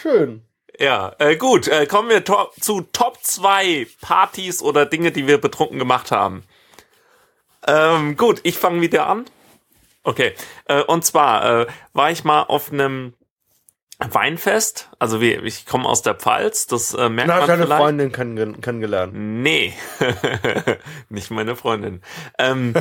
Schön. Ja, äh, gut. Äh, kommen wir to zu Top 2 Partys oder Dinge, die wir betrunken gemacht haben. Ähm, gut, ich fange wieder an. Okay. Äh, und zwar äh, war ich mal auf einem Weinfest. Also wie, ich komme aus der Pfalz. Das äh, merkt hast man deine vielleicht. Freundin kenn kennengelernt. Nee, nicht meine Freundin. Ähm,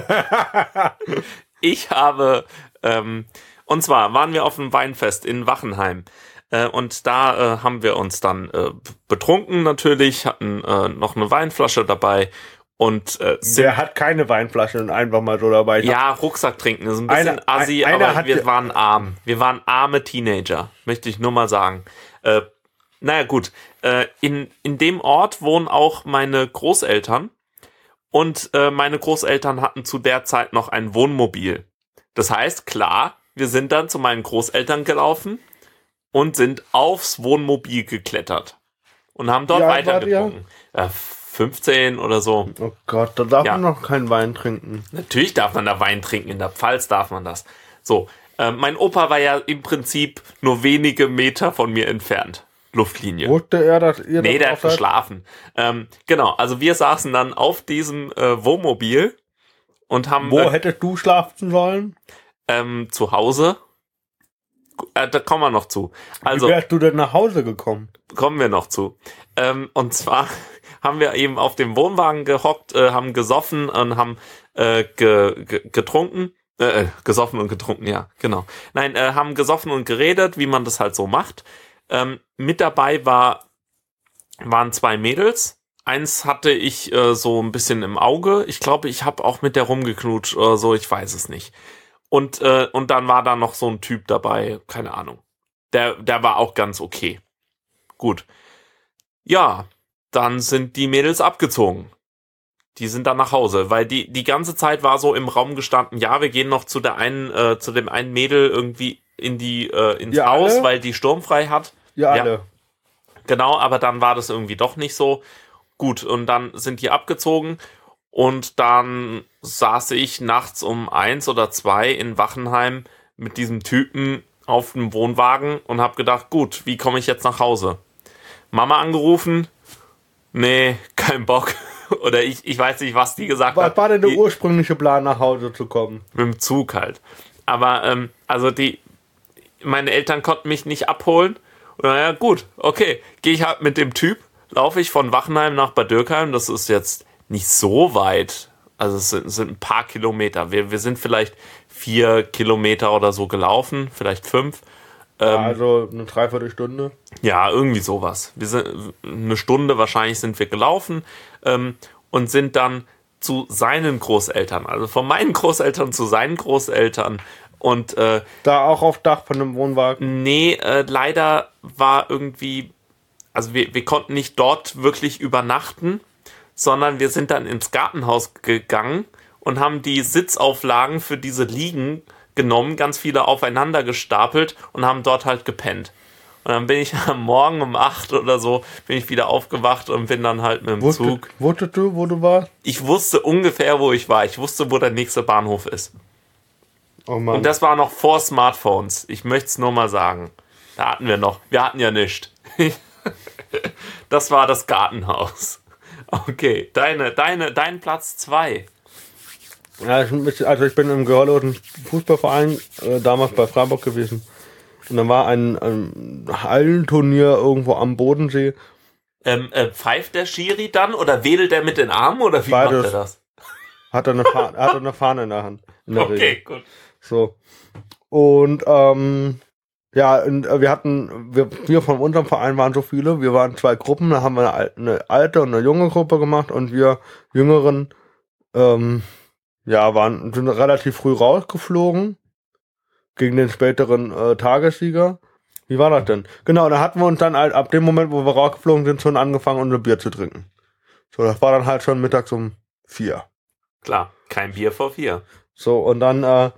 ich habe, ähm, und zwar waren wir auf einem Weinfest in Wachenheim. Äh, und da äh, haben wir uns dann äh, betrunken natürlich, hatten äh, noch eine Weinflasche dabei und äh, Der hat keine Weinflasche und einfach mal so dabei. Ja, Rucksack trinken ist ein bisschen Einer- assi, ein- aber hat wir waren arm. Wir waren arme Teenager, möchte ich nur mal sagen. Äh, naja, gut. Äh, in, in dem Ort wohnen auch meine Großeltern. Und äh, meine Großeltern hatten zu der Zeit noch ein Wohnmobil. Das heißt, klar, wir sind dann zu meinen Großeltern gelaufen und sind aufs Wohnmobil geklettert. Und haben dort ihr? weitergetrunken. Äh, 15 oder so. Oh Gott, da darf Ja. man noch keinen Wein trinken. Natürlich darf man da Wein trinken, in der Pfalz darf man das. So, äh, mein Opa war ja im Prinzip nur wenige Meter von mir entfernt. Luftlinie. Wusste er, dass ihr Nee, das der hat geschlafen. Ähm, genau, also wir saßen dann auf diesem äh, Wohnmobil und haben Wo äh, hättest du schlafen sollen? ähm, zu Hause. Äh, da kommen wir noch zu. Also, Wie wärst du denn nach Hause gekommen? kommen wir noch zu. Ähm, und zwar haben wir eben auf dem Wohnwagen gehockt, äh, haben gesoffen und haben äh, ge, ge, getrunken. Äh, äh, gesoffen und getrunken, ja, genau. Nein, äh, haben gesoffen und geredet, wie man das halt so macht. Ähm, mit dabei war, waren zwei Mädels. Eins hatte ich äh, so ein bisschen im Auge. Ich glaube, ich habe auch mit der rumgeknutscht oder so, ich weiß es nicht. Und, äh, und dann war da noch so ein Typ dabei, keine Ahnung. Der, der war auch ganz okay. Gut. Ja, dann sind die Mädels abgezogen. Die sind dann nach Hause, weil die, die ganze Zeit war so im Raum gestanden, ja, wir gehen noch zu der einen, äh, zu dem einen Mädel irgendwie in die, äh, ins Ja, Haus, alle? weil die sturmfrei hat. Ja, Ja. alle. Genau, aber dann war das irgendwie doch nicht so. Gut, und dann sind die abgezogen und dann saß ich nachts um eins oder zwei in Wachenheim mit diesem Typen auf dem Wohnwagen und habe gedacht, gut, wie komme ich jetzt nach Hause? Mama angerufen, nee, kein Bock. Oder ich, ich weiß nicht, was die gesagt Was hat. war denn der Die- ursprüngliche Plan, nach Hause zu kommen? mit dem Zug halt. Aber ähm, also die, meine Eltern konnten mich nicht abholen. Und naja, gut, okay, gehe ich halt mit dem Typ, laufe ich von Wachenheim nach Bad Dürkheim. Das ist jetzt nicht so weit. Also es sind, es sind ein paar Kilometer. Wir, wir sind vielleicht vier Kilometer oder so gelaufen, vielleicht fünf. Ähm, also eine Dreiviertelstunde. Ja, irgendwie sowas. Wir sind eine Stunde wahrscheinlich sind wir gelaufen ähm, und sind dann zu seinen Großeltern, also von meinen Großeltern zu seinen Großeltern Und äh, Da auch auf Dach von einem Wohnwagen. nee, äh, leider war irgendwie, also wir, wir konnten nicht dort wirklich übernachten, sondern wir sind dann ins Gartenhaus gegangen und haben die Sitzauflagen für diese Liegen genommen, ganz viele aufeinander gestapelt und haben dort halt gepennt. Und dann bin ich am Morgen um acht oder so, bin ich wieder aufgewacht und bin dann halt mit dem Wusste, Zug. wusstest du, wo du warst? Ich wusste ungefähr, wo ich war. Ich wusste, wo der nächste Bahnhof ist. Oh Mann. Und das war noch vor Smartphones. Ich möchte es nur mal sagen. Da hatten wir noch. Wir hatten ja nicht. das war das Gartenhaus. Okay, deine, deine, dein Platz zwei. Ja, ich, also ich bin im gehörlosen Fußballverein äh, damals bei Freiburg gewesen. Und dann war ein, ein Hallenturnier irgendwo am Bodensee. Ähm, äh, pfeift der Schiri dann oder wedelt er mit den Armen oder wie Beides. macht er das? Hat er eine, Fahne, hat er eine Fahne in der Hand. In der Regel. Okay, gut. So. Und ähm, ja, und äh, wir hatten, wir, wir von unserem Verein waren so viele, wir waren zwei Gruppen, da haben wir eine, al- eine alte und eine junge Gruppe gemacht und wir Jüngeren ähm, ja, waren sind relativ früh rausgeflogen gegen den späteren äh, Tagessieger. Wie war das denn? Genau, da hatten wir uns dann halt ab dem Moment, wo wir rausgeflogen sind, schon angefangen, unser Bier zu trinken. So, das war dann halt schon mittags um vier. Klar, kein Bier vor vier. So, und dann äh,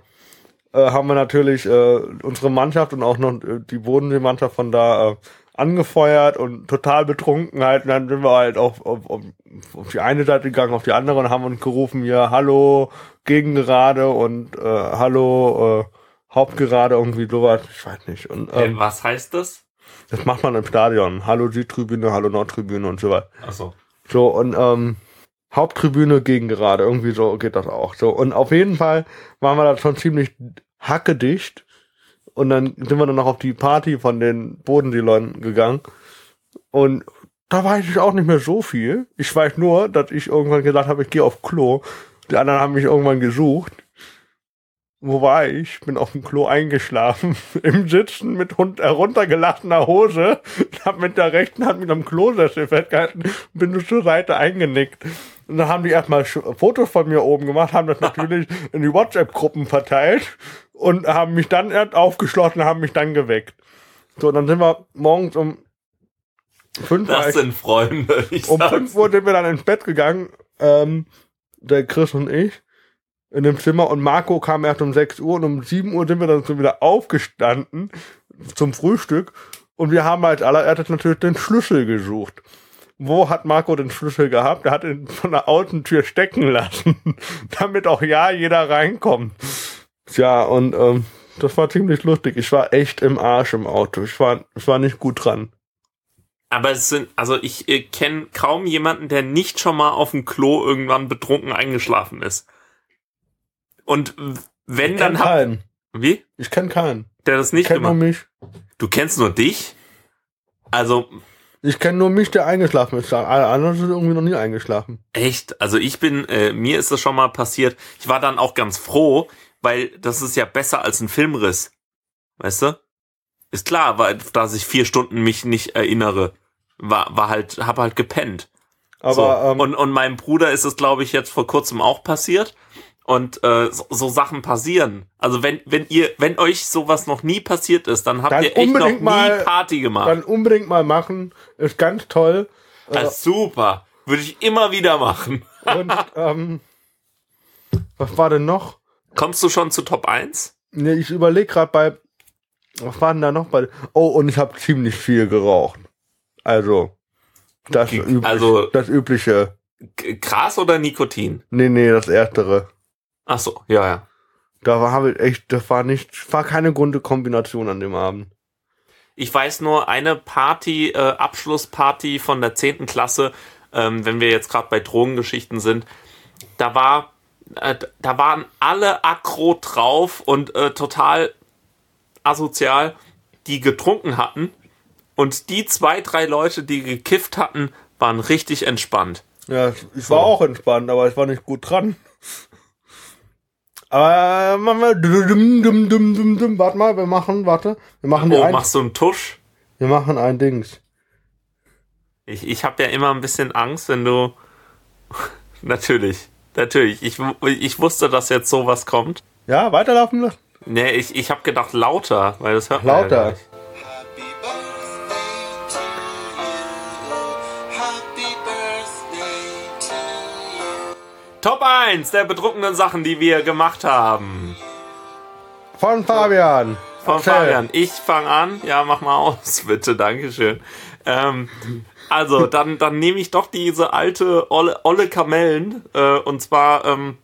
haben wir natürlich äh, unsere Mannschaft und auch noch äh, die Bodenseemannschaft von da äh, angefeuert und total betrunken halt. Und dann sind wir halt auf, auf, auf, auf die eine Seite gegangen, auf die andere und haben uns gerufen hier, hallo, Gegengerade und äh, hallo, äh, Hauptgerade, irgendwie sowas, ich weiß nicht. Und Äh, ähm, was heißt das? das macht man im Stadion. Hallo Südtribüne, hallo Nordtribüne und so weiter. Achso. So, und ähm, Haupttribüne gegen gerade, irgendwie so geht das auch. So, und auf jeden Fall waren wir da schon ziemlich hackedicht. Und dann sind wir dann noch auf die Party von den Bodenseeleuten gegangen. Und da weiß ich auch nicht mehr so viel. Ich weiß nur, dass ich irgendwann gesagt habe, ich gehe auf Klo. Die anderen haben mich irgendwann gesucht. Wo war ich? Bin auf dem Klo eingeschlafen. Im Sitzen mit heruntergelassener Hose. Hab mit der rechten Hand mit am Klosessel festgehalten bin zur Seite eingenickt. Und dann haben die erstmal Fotos von mir oben gemacht, haben das natürlich in die WhatsApp-Gruppen verteilt und haben mich dann erst aufgeschlossen, haben mich dann geweckt. So, dann sind wir morgens um fünf war Das ich- sind Freunde. Ich um. 5 Uhr sind wir dann ins Bett gegangen, ähm, der Chris und ich, in dem Zimmer. Und Marco kam erst um 6 Uhr und um 7 Uhr sind wir dann so wieder aufgestanden zum Frühstück. Und wir haben als allererstes natürlich den Schlüssel gesucht. Wo hat Marco den Schlüssel gehabt? Er hat ihn von der Außentür stecken lassen, damit auch ja jeder reinkommt. Tja, und ähm, das war ziemlich lustig. Ich war echt im Arsch im Auto. Ich war, ich war nicht gut dran. Aber es sind, also ich äh, kenne kaum jemanden, der nicht schon mal auf dem Klo irgendwann betrunken eingeschlafen ist. Und wenn Ich dann kenn hab, keinen. wie? Ich kenne keinen. Der das Ich nicht kenne nur gemacht. mich. Du kennst nur dich? Also Ich kenne nur mich, der eingeschlafen ist. Alle anderen sind irgendwie noch nie eingeschlafen. echt, also ich bin, äh, mir ist das schon mal passiert. Ich war dann auch ganz froh, weil das ist ja besser als ein Filmriss. Weißt du? Ist klar, weil dass ich vier Stunden mich nicht erinnere. War, war halt, hab halt gepennt. Aber so. ähm, und, und meinem Bruder ist es, glaube ich, jetzt vor kurzem auch passiert. Und äh, so, so Sachen passieren. Also wenn, wenn ihr, wenn euch sowas noch nie passiert ist, dann habt Dann ihr echt noch unbedingt nie mal- Party gemacht. dann unbedingt mal machen. Ist ganz toll. Das ist super. Würde ich immer wieder machen. Und ähm, was war denn noch? Kommst du schon zu Top 1? Nee, ich überlege gerade bei. Was war denn da noch bei. Oh, und ich habe ziemlich viel geraucht. Also. Das, Ge- üblich, also- das übliche. Gras oder Nikotin? Nee, nee, das erstere. Ach so, ja, ja. Da war habe ich echt, das war nicht, war keine gute Kombination an dem Abend. Ich weiß nur, eine Party, äh, Abschlussparty von der 10. Klasse, ähm, wenn wir jetzt gerade bei Drogengeschichten sind, da war, äh, da waren alle aggro drauf und äh, total asozial, die getrunken hatten. Und die zwei, drei Leute, die gekifft hatten, waren richtig entspannt. Ja, ich war auch entspannt, aber ich war nicht gut dran. Aber äh, machen wir. Dum, dum, dum, dum, dum. Warte mal, wir machen, warte. Wir machen, Oh, ein, machst du einen Tusch? wir machen ein Dings. Ich, ich habe ja immer ein bisschen Angst, wenn du. natürlich, natürlich. Ich, ich wusste, dass jetzt sowas kommt. Ja, weiterlaufen lassen. Nee, ich, ich habe gedacht lauter, weil das hört man ja gar Lauter. nicht. Top 1 der bedruckenden Sachen, die wir gemacht haben. Von Fabian. Von Erzähl. Fabian. Ich fange an. Ja, mach mal aus, bitte. Dankeschön. Ähm, also, dann, dann nehme ich doch diese alte Olle, Olle Kamellen. Äh, und zwar ähm,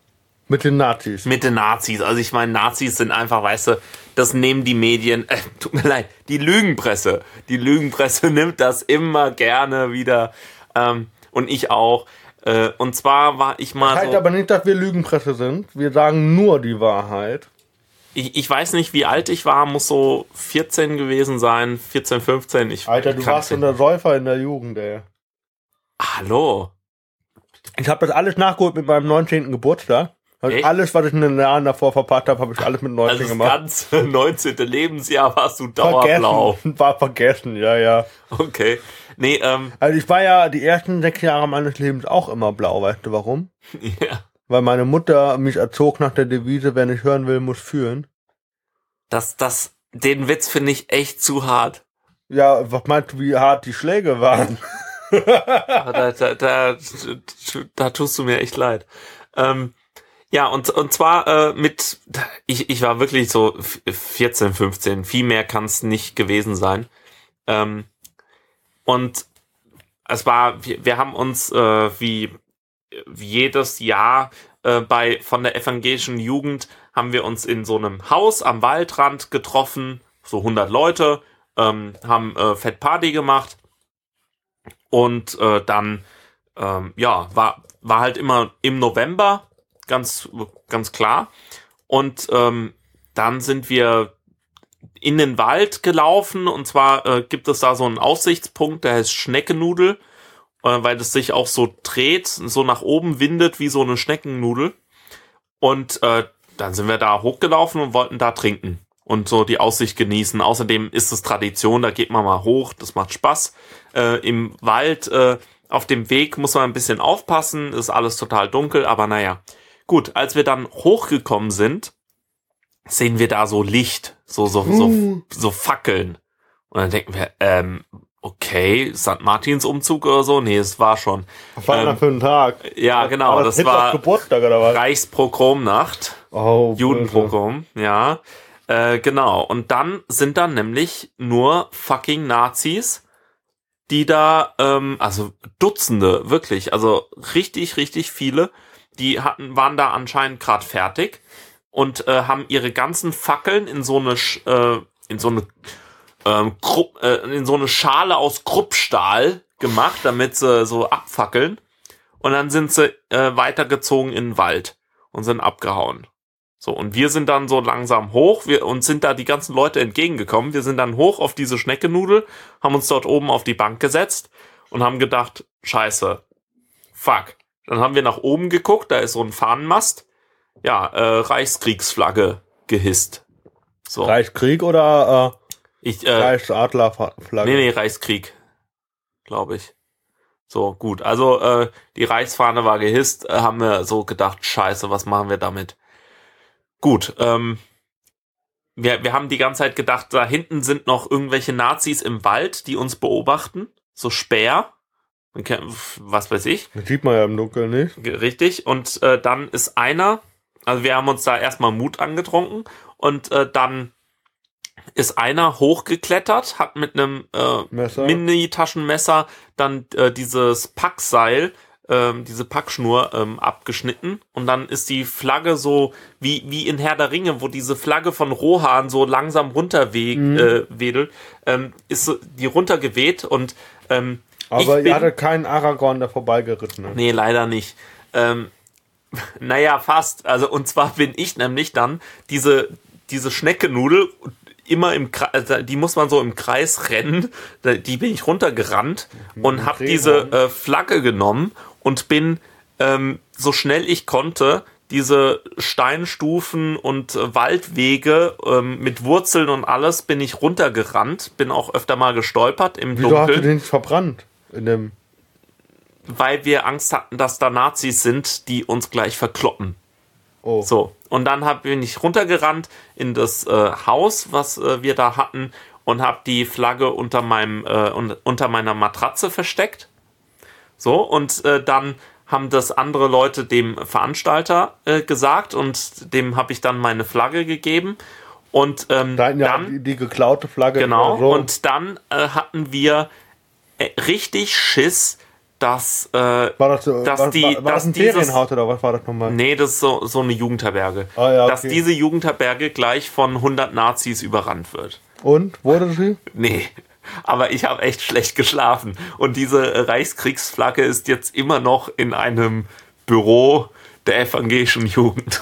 Mit den Nazis. mit den Nazis. Also ich meine, Nazis sind einfach, weißt du, das nehmen die Medien, äh, tut mir leid, die Lügenpresse. Die Lügenpresse nimmt das immer gerne wieder. Ähm, und ich auch. Äh, und zwar war ich mal Heißt so, aber nicht, dass wir Lügenpresse sind. Wir sagen nur die Wahrheit. ich, ich weiß nicht, wie alt ich war, muss so 14 gewesen sein, 14, 15. Ich, Alter, du warst so der Säufer in der Jugend, ey. Hallo. Ich habe das alles nachgeholt mit meinem 19. Geburtstag. Also alles, was ich in den Jahren davor verpasst habe, habe ich alles mit 19 Also das gemacht. ganze 19. Lebensjahr warst du dauerblau. Vergessen. War vergessen, ja, ja. Okay. Nee, ähm, Also ich war ja die ersten sechs Jahre meines Lebens auch immer blau, weißt du warum? ja. Weil meine Mutter mich erzog nach der Devise, wer nicht hören will, muss fühlen. Das, das, den Witz finde ich echt zu hart. Ja, was meinst du, wie hart die Schläge waren? Da, da, da, da tust du mir echt leid. Ähm, ja, und, und zwar äh, mit, ich, ich war wirklich so 14, 15, viel mehr kann es nicht gewesen sein. Ähm, und es war, wir, wir haben uns äh, wie, wie jedes Jahr äh, bei von der evangelischen Jugend haben wir uns in so einem Haus am Waldrand getroffen, so 100 Leute, ähm, haben äh, Fett Party gemacht. Und äh, dann ähm, ja war war halt immer im November ganz ganz klar. Und ähm, dann sind wir in den Wald gelaufen und zwar äh, gibt es da so einen Aussichtspunkt, der heißt Schneckenudel, äh, weil es sich auch so dreht, so nach oben windet wie so eine Schneckennudel und äh, dann sind wir da hochgelaufen und wollten da trinken und so die Aussicht genießen. Außerdem ist es Tradition, da geht man mal hoch, das macht Spaß. Äh, Im Wald, äh, auf dem Weg muss man ein bisschen aufpassen, ist alles total dunkel, aber naja. Gut, als wir dann hochgekommen sind, sehen wir da so Licht, so, so, so, so Fackeln. Und dann denken wir, ähm, okay, St. Martins Umzug oder so? Nee, es war schon. Was war denn Ähm, da für ein Tag? Ja, genau, das Hitlers war Geburtstag oder was? Reichspogromnacht. Oh. Judenpogrom, ja. Äh, genau. Und dann sind da nämlich nur fucking Nazis, die da, ähm, also Dutzende, wirklich, also richtig, richtig viele, die hatten, waren da anscheinend gerade fertig und äh, haben ihre ganzen Fackeln in so eine, äh, in so eine, ähm, Krupp, äh, in so eine Schale aus Kruppstahl gemacht, damit sie so abfackeln. Und dann sind sie äh, weitergezogen in den Wald und sind abgehauen. So, und wir sind dann so langsam hoch, wir, uns sind da die ganzen Leute entgegengekommen. Wir sind dann hoch auf diese Schneckenudel, haben uns dort oben auf die Bank gesetzt und haben gedacht, scheiße, fuck. Dann haben wir nach oben geguckt, da ist so ein Fahnenmast. Ja, äh, Reichskriegsflagge gehisst. So, Reichskrieg oder ich, äh, äh, Reichsadlerflagge? nee, nee, Reichskrieg, glaube ich. So, gut. Also, äh, die Reichsfahne war gehisst, äh, haben wir so gedacht, scheiße, was machen wir damit? Gut, ähm, wir, wir haben die ganze Zeit gedacht, da hinten sind noch irgendwelche Nazis im Wald, die uns beobachten. So Speer. Was weiß ich. Das sieht man ja im Dunkeln nicht. Richtig. Und äh, dann ist einer, also wir haben uns da erstmal Mut angetrunken und äh, dann ist einer hochgeklettert, hat mit einem äh, Messer. Mini-Taschenmesser dann äh, dieses Packseil, ähm, diese Packschnur ähm, abgeschnitten und dann ist die Flagge so wie, wie in Herr der Ringe, wo diese Flagge von Rohan so langsam runterwedelt, Mhm. äh, wedelt, ähm, ist die runtergeweht und ähm, Aber ich ihr bin, hattet keinen Aragorn, der vorbeigeritten ist. Nee, leider nicht. Ähm, naja, fast. Also, und zwar bin ich nämlich dann diese, diese Schneckenudel immer im Kreis, also die muss man so im Kreis rennen. Die bin ich runtergerannt und habe diese äh, Flagge genommen und bin ähm, so schnell ich konnte diese Steinstufen und äh, Waldwege ähm, mit Wurzeln und alles bin ich runtergerannt, bin auch öfter mal gestolpert im Wieso hast du Dunkeln den verbrannt? In dem. Weil wir Angst hatten, dass da Nazis sind, die uns gleich verkloppen. Oh. So, und dann hab, bin ich runtergerannt in das äh, Haus, was äh, wir da hatten, und habe die Flagge unter, meinem, äh, un unter meiner Matratze versteckt. So, und äh, dann haben das andere Leute dem Veranstalter äh, gesagt und dem habe ich dann meine Flagge gegeben. Und ähm, Da hatten ja dann, die, die geklaute Flagge. Genau. so. Und dann äh, hatten wir richtig Schiss, dass, äh, war das, so, dass war, die, war, war dass das ein dieses, Ferienhaus oder was war das nochmal? nee, das ist so, so eine Jugendherberge, Ah, ja, dass okay. diese Jugendherberge gleich von 100 Nazis überrannt wird. Und? Wurde sie? Nee. Aber ich habe echt schlecht geschlafen. Und diese äh, Reichskriegsflagge ist jetzt immer noch in einem Büro der evangelischen Jugend.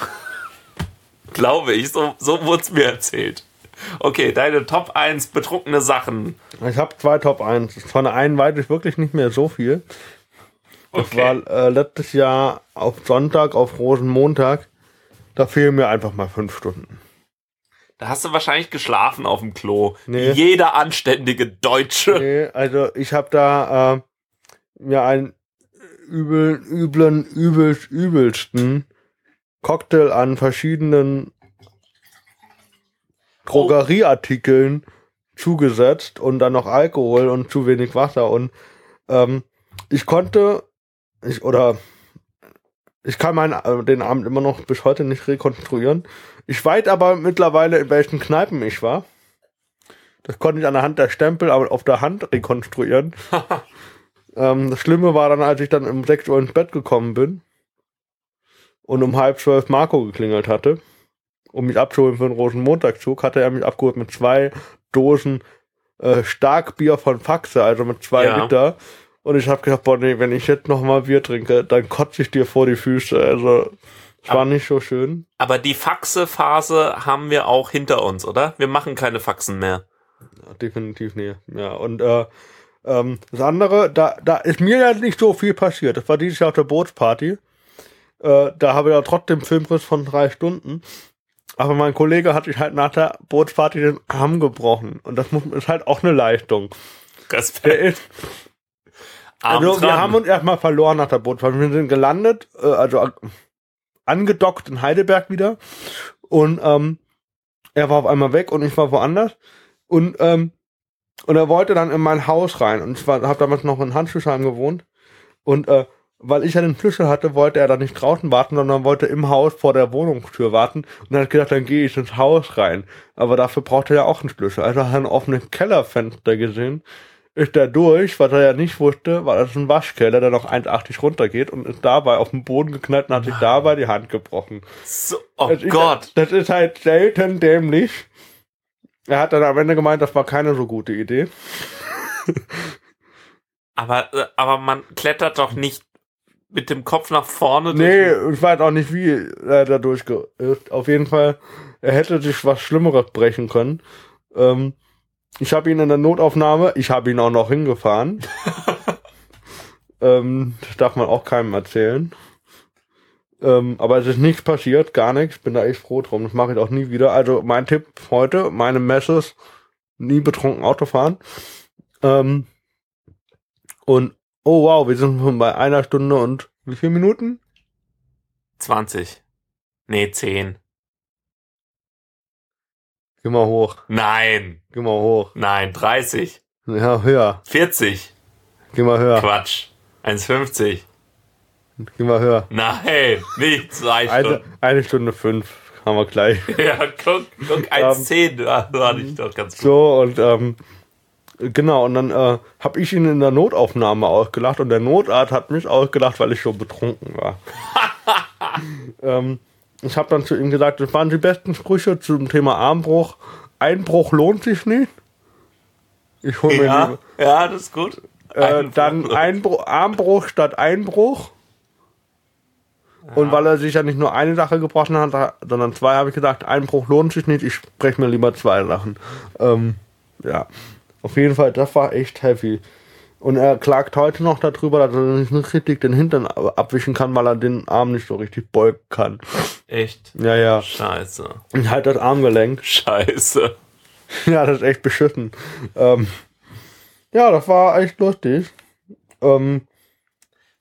Glaube ich, so, so wurde es mir erzählt. Okay, deine Top 1 betrunkene Sachen. Ich habe zwei Top 1. Von der einen weiß ich wirklich nicht mehr so viel. Das Okay. war äh, letztes Jahr auf Sonntag, auf Rosenmontag. Da fehlen mir einfach mal fünf Stunden. Da hast du wahrscheinlich geschlafen auf dem Klo. Nee. Jeder anständige Deutsche. Nee, also ich habe da äh, mir einen übel, üblen, übelst, übelsten Cocktail an verschiedenen Drogerieartikeln zugesetzt und dann noch Alkohol und zu wenig Wasser und ähm, ich konnte ich oder ich kann meinen äh, den Abend immer noch bis heute nicht rekonstruieren. Ich weiß aber mittlerweile in welchen Kneipen ich war. Das konnte ich an der Hand der Stempel aber auf der Hand rekonstruieren. ähm, das Schlimme war dann, als ich dann um 6 Uhr ins Bett gekommen bin und um halb zwölf Marco geklingelt hatte, um mich abzuholen für den Rosenmontagszug, hatte er mich abgeholt mit zwei Dosen äh, Starkbier von Faxe, also mit zwei Ja. Liter. Und ich habe gedacht, boah, nee, wenn ich jetzt noch mal Bier trinke, dann kotze ich dir vor die Füße. Also, es war nicht so schön. Aber die Faxe-Phase haben wir auch hinter uns, oder? Wir machen keine Faxen mehr. Ja, definitiv nee. Ja, und äh, ähm, das andere, da, da ist mir ja nicht so viel passiert. Das war dieses Jahr auf der Bootsparty. Äh, da habe ich ja trotzdem Filmriss von drei Stunden. Aber mein Kollege hat sich halt nach der Bootsparty den Arm gebrochen. Und das muss, ist halt auch eine Leistung. Der Respekt. ist, Arm also, wir dran. haben uns erstmal verloren nach der Bootsparty. Wir sind gelandet, äh, also äh, angedockt in Heidelberg wieder. Und ähm, er war auf einmal weg und ich war woanders. Und, ähm, und er wollte dann in mein Haus rein. Und ich habe damals noch in Handschusheim gewohnt. Und äh, weil ich ja den Schlüssel hatte, wollte er dann nicht draußen warten, sondern wollte im Haus vor der Wohnungstür warten. Und dann hat gedacht, dann gehe ich ins Haus rein. Aber dafür braucht er ja auch einen Schlüssel. Also hat er ein offenes Kellerfenster gesehen. Ist er durch, was er ja nicht wusste, war das ein Waschkeller, der noch 1,80 runtergeht und ist dabei auf den Boden geknallt und hat sich dabei die Hand gebrochen. So, oh Das ist- Gott. Das ist halt selten dämlich. Er hat dann am Ende gemeint, das war keine so gute Idee. Aber, äh, aber man klettert doch nicht mit dem Kopf nach vorne. Nee, ich weiß auch nicht, wie er da durchgeirrt. Auf jeden Fall, er hätte sich was Schlimmeres brechen können. Ähm, ich habe ihn in der Notaufnahme, ich habe ihn auch noch hingefahren. ähm, das darf man auch keinem erzählen. Ähm, aber es ist nichts passiert, gar nichts. Bin da echt froh drum. Das mache ich auch nie wieder. Also mein Tipp heute, meine Messe ist, nie betrunken Auto fahren. Ähm, und oh wow, wir sind schon bei einer Stunde und wie viele Minuten? 20. Nee, 10. Geh mal hoch, Nein. geh mal hoch. Nein, 30. Ja, höher, 40. geh mal höher, Quatsch. 1,50. geh mal höher. Nein, nicht zwei Eine, Stunden. eine Stunde fünf haben wir gleich. Ja, guck, guck, 1,10. Ja, da hatte ich doch ganz gut. So, und ähm, genau, und dann äh, habe ich ihn in der Notaufnahme ausgelacht und der Notarzt hat mich ausgelacht, weil ich schon betrunken war. ähm, ich habe dann zu ihm gesagt, das waren die besten Sprüche zum Thema Armbruch. Einbruch lohnt sich nicht. Ich hole mir Ja, lieber- ja, das ist gut. Äh, dann Einbruch, Armbruch statt Einbruch. Und weil er sich ja nicht nur eine Sache gebrochen hat, sondern zwei, habe ich gesagt, Einbruch lohnt sich nicht, ich spreche mir lieber zwei Sachen. Ähm, ja, auf jeden Fall, das war echt heavy. Und er klagt heute noch darüber, dass er nicht richtig den Hintern abwischen kann, weil er den Arm nicht so richtig beugen kann. Echt. Ja, ja. Scheiße. Und halt das Armgelenk. Scheiße. Ja, das ist echt beschissen. Ähm, ja, das war echt lustig. Ähm,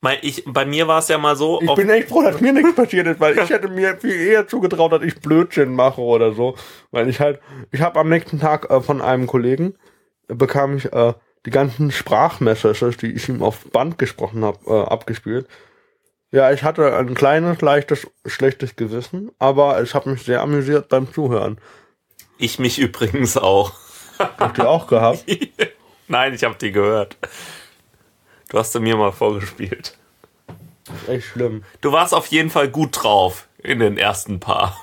Mein, ich, bei mir war es ja mal so, Ich bin echt froh, dass mir nichts passiert ist, weil ich hätte mir viel eher zugetraut, dass ich Blödsinn mache oder so. Weil ich halt, ich habe am nächsten Tag äh, von einem Kollegen, bekam ich äh, die ganzen Sprachmessages, die ich ihm auf Band gesprochen habe, äh, abgespielt. Ja, ich hatte ein kleines, leichtes, schlechtes Gewissen, aber es hat mich sehr amüsiert beim Zuhören. ich mich übrigens auch. Habt ihr auch gehabt? Nein, ich habe die gehört. Du hast sie mir mal vorgespielt. Echt schlimm. Du warst auf jeden Fall gut drauf in den ersten paar.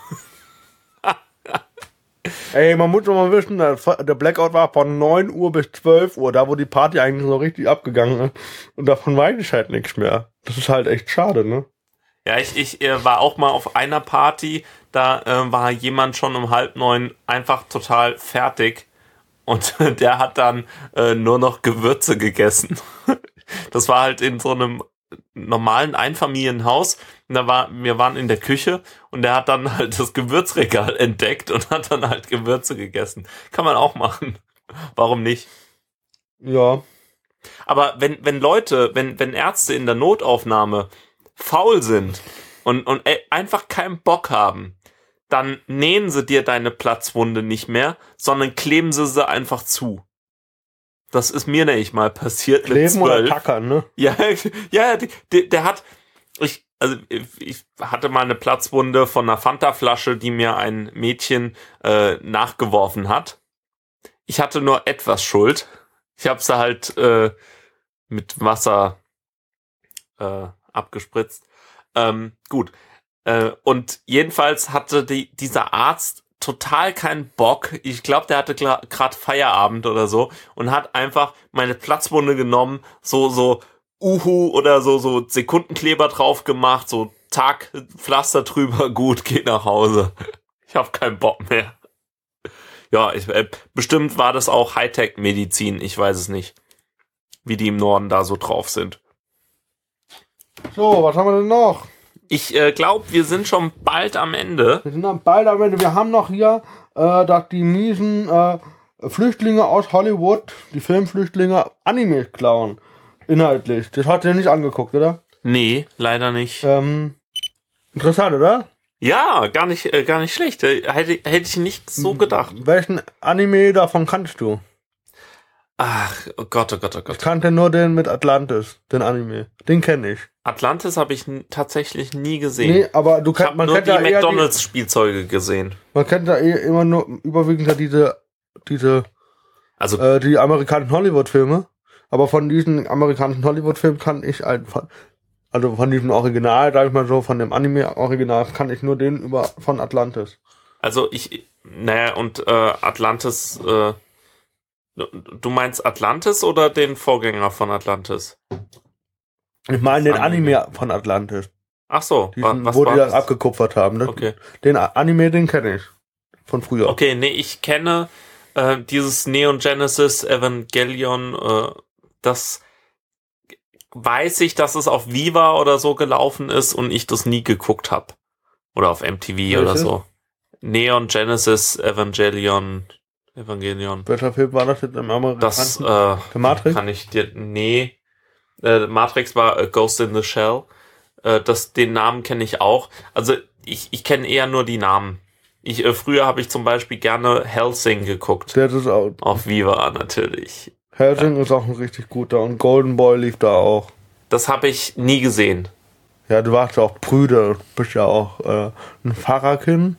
Ey, man muss doch mal wissen, der der Blackout war von 9 Uhr bis 12 Uhr, da wo die Party eigentlich so richtig abgegangen ist. Und davon weiß ich halt nichts mehr. Das ist halt echt schade, ne? Ja, ich, ich äh, war auch mal auf einer Party, da äh, war jemand schon um halb neun einfach total fertig und der hat dann äh, nur noch Gewürze gegessen. Das war halt in so einem normalen Einfamilienhaus. Und da war, wir waren in der Küche und der hat dann halt das Gewürzregal entdeckt und hat dann halt Gewürze gegessen. Kann man auch machen. Warum nicht? Ja. Aber wenn, wenn Leute, wenn, wenn Ärzte in der Notaufnahme faul sind und, und äh, einfach keinen Bock haben, dann nähen sie dir deine Platzwunde nicht mehr, sondern kleben sie sie einfach zu. Das ist mir nämlich mal passiert mit Leben oder. Tackern, ne? Ja, ja, die- der hat, ich, also ich hatte mal eine Platzwunde von einer Fanta-Flasche, die mir ein Mädchen äh, nachgeworfen hat. Ich hatte nur etwas Schuld. Ich habe sie halt äh, mit Wasser äh, abgespritzt. Ähm, gut. Äh, und jedenfalls hatte die, dieser Arzt total keinen Bock. Ich glaube, der hatte gerade Feierabend oder so und hat einfach meine Platzwunde genommen, so so Uhu oder so so Sekundenkleber drauf gemacht, so Tag Pflaster drüber, gut, geht nach Hause. Ich habe keinen Bock mehr. Ja, ich, äh, bestimmt war das auch Hightech-Medizin, ich weiß es nicht, wie die im Norden da so drauf sind. So, was haben wir denn noch? Ich äh, glaube, wir sind schon bald am Ende. Wir sind dann bald am Ende. Wir haben noch hier, äh, dass die miesen äh, Flüchtlinge aus Hollywood, die Filmflüchtlinge, Anime klauen. Inhaltlich. Das hat ihr nicht angeguckt, oder? Nee, leider nicht. Ähm, interessant, oder? Ja, gar nicht, äh, gar nicht schlecht. Äh, Hätte, hätte ich nicht so gedacht. Welchen Anime davon kannst du? Ach, oh Gott, oh Gott, oh Ich Gott. kannte nur den mit Atlantis, den Anime. Den kenne ich. Atlantis habe ich tatsächlich nie gesehen. Nee, aber du kannst, man nur kennt die die, McDonalds-Spielzeuge gesehen. man kennt ja eh immer nur überwiegend ja diese, diese, Also, äh, die amerikanischen Hollywood-Filme. Aber von diesen amerikanischen Hollywood-Filmen kann ich einfach, also von diesem Original, sag ich mal so, von dem Anime-Original kann ich nur den über, von Atlantis. also ich, naja, und äh, Atlantis, äh, du meinst Atlantis oder den Vorgänger von Atlantis? Ich meine den Anime. Anime von Atlantis. Ach so, Diesen, was wo war die das abgekupfert haben. Das, Okay. Den Anime, den kenne ich. Von früher. Okay, nee, ich kenne äh, dieses Neon Genesis Evangelion, äh, das weiß ich, dass es auf Viva oder so gelaufen ist und ich das nie geguckt habe. Oder auf MTV oder Welche? so. Neon Genesis Evangelion. Evangelion. Welcher Film war das jetzt im amerikanischen? Das äh, Matrix? kann ich dir. Nee. Äh, Matrix war äh, Ghost in the Shell. Äh, das, den Namen kenne ich auch. Also ich, ich kenne eher nur die Namen. Ich, äh, früher habe ich zum Beispiel gerne Helsing geguckt. Der ist auch, Auf Viva natürlich. Helsing ist auch ein richtig guter und Golden Boy lief da auch. Das habe ich nie gesehen. Ja, du warst ja auch Brüder, bist ja auch äh, ein Pfarrerkind.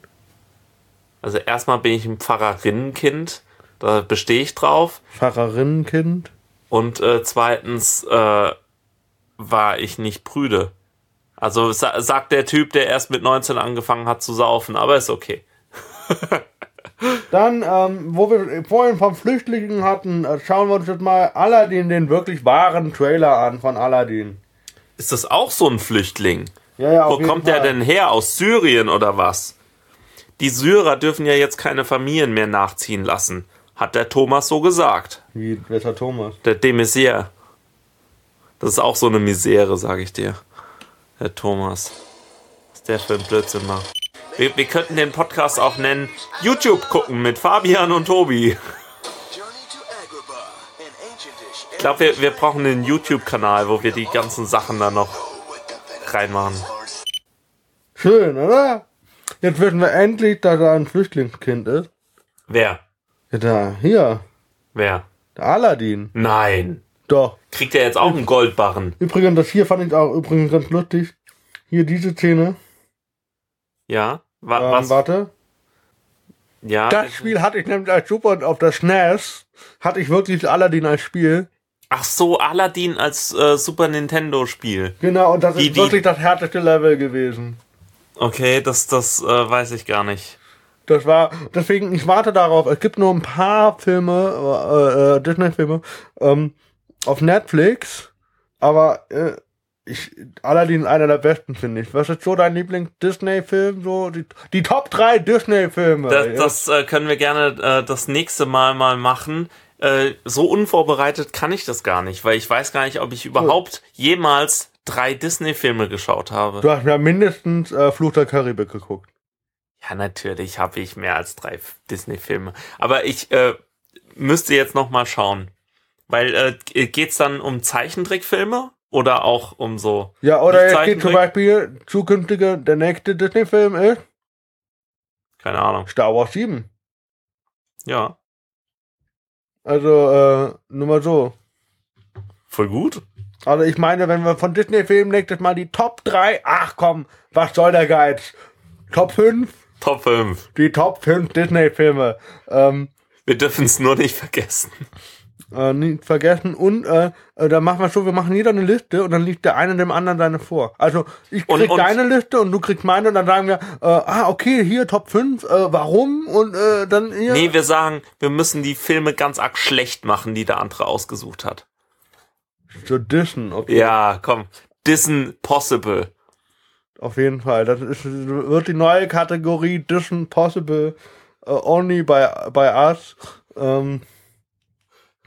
Also erstmal bin ich ein Pfarrerinnenkind. Da bestehe ich drauf. Pfarrerinnenkind. Und äh, zweitens äh, war ich nicht prüde. Also sa sagt der Typ, der erst mit 19 angefangen hat zu saufen, aber ist okay. Dann, ähm, wo wir vorhin vom Flüchtlingen hatten, äh, schauen wir uns jetzt mal Aladdin, den wirklich wahren Trailer an von Aladdin. Ist das auch so ein Flüchtling? Ja, ja, Wo kommt der Fall. denn her? Aus Syrien oder was? Die Syrer dürfen ja jetzt keine Familien mehr nachziehen lassen. Hat der Thomas so gesagt. Wie, der Thomas? Der de Maizière. Das ist auch so eine Misere, sage ich dir. Der Thomas. Was der für ein Blödsinn macht. Wir, wir könnten den Podcast auch nennen YouTube gucken mit Fabian und Tobi. Ich glaube, wir, wir brauchen einen YouTube-Kanal, wo wir die ganzen Sachen dann noch reinmachen. Schön, oder? Jetzt wissen wir endlich, dass er ein Flüchtlingskind ist. Wer? Ja, da, hier, Wer? Der Aladdin. Nein. Doch. Kriegt er jetzt auch einen Goldbarren? Übrigens, das hier fand ich auch übrigens ganz lustig. Hier diese Szene. Ja? Wa Ähm, was? warte. Ja. Das Spiel hatte ich nämlich als Super auf der SNES. Hatte ich wirklich Aladdin als Spiel. Ach so, Aladdin als äh, Super Nintendo-Spiel. Genau, und das Die- ist die- wirklich das härteste Level gewesen. Okay, das, das äh, weiß ich gar nicht. Das war, deswegen, ich warte darauf. Es gibt nur ein paar Filme, äh, äh, Disney-Filme, ähm, auf Netflix, aber äh, ich, Aladdin ist einer der besten, finde ich. Was ist so dein Lieblings-Disney-Film? So, die, die Top 3 Disney-Filme. Das, das äh, können wir gerne äh, das nächste Mal mal machen. Äh, so unvorbereitet kann ich das gar nicht, weil ich weiß gar nicht, ob ich überhaupt jemals drei Disney-Filme geschaut habe. Du hast ja mindestens äh, Fluch der Karibik geguckt. Ja, natürlich habe ich mehr als drei Disney-Filme. Aber ich äh, müsste jetzt noch mal schauen. Weil äh, geht's dann um Zeichentrickfilme oder auch um so Ja, oder jetzt geht zum? Beispiel zukünftige, der nächste Disney-Film ist keine Ahnung. Star Wars 7. Ja, Also, äh, nur mal so. voll gut. Also ich meine, wenn wir von Disney-Filmen nächstes Mal die Top 3, ach komm, was soll der Geiz? Top 5? Top 5. Die Top 5 Disney-Filme. Ähm, Wir dürfen es nur nicht vergessen. äh, nicht vergessen. Und äh, äh, dann machen wir so, wir machen jeder eine Liste und dann liegt der eine dem anderen seine vor. Also ich Und- krieg und- deine Liste und du kriegst meine und dann sagen wir, äh, ah, okay, hier Top 5, äh, warum? Und äh, dann hier. Nee, wir sagen, wir müssen die Filme ganz arg schlecht machen, die der andere ausgesucht hat. so dissen, okay. Ja, komm. Dissen Possible. Auf jeden Fall. Das ist, wird die neue Kategorie Dissen Possible äh, Only by, by Us. Ähm,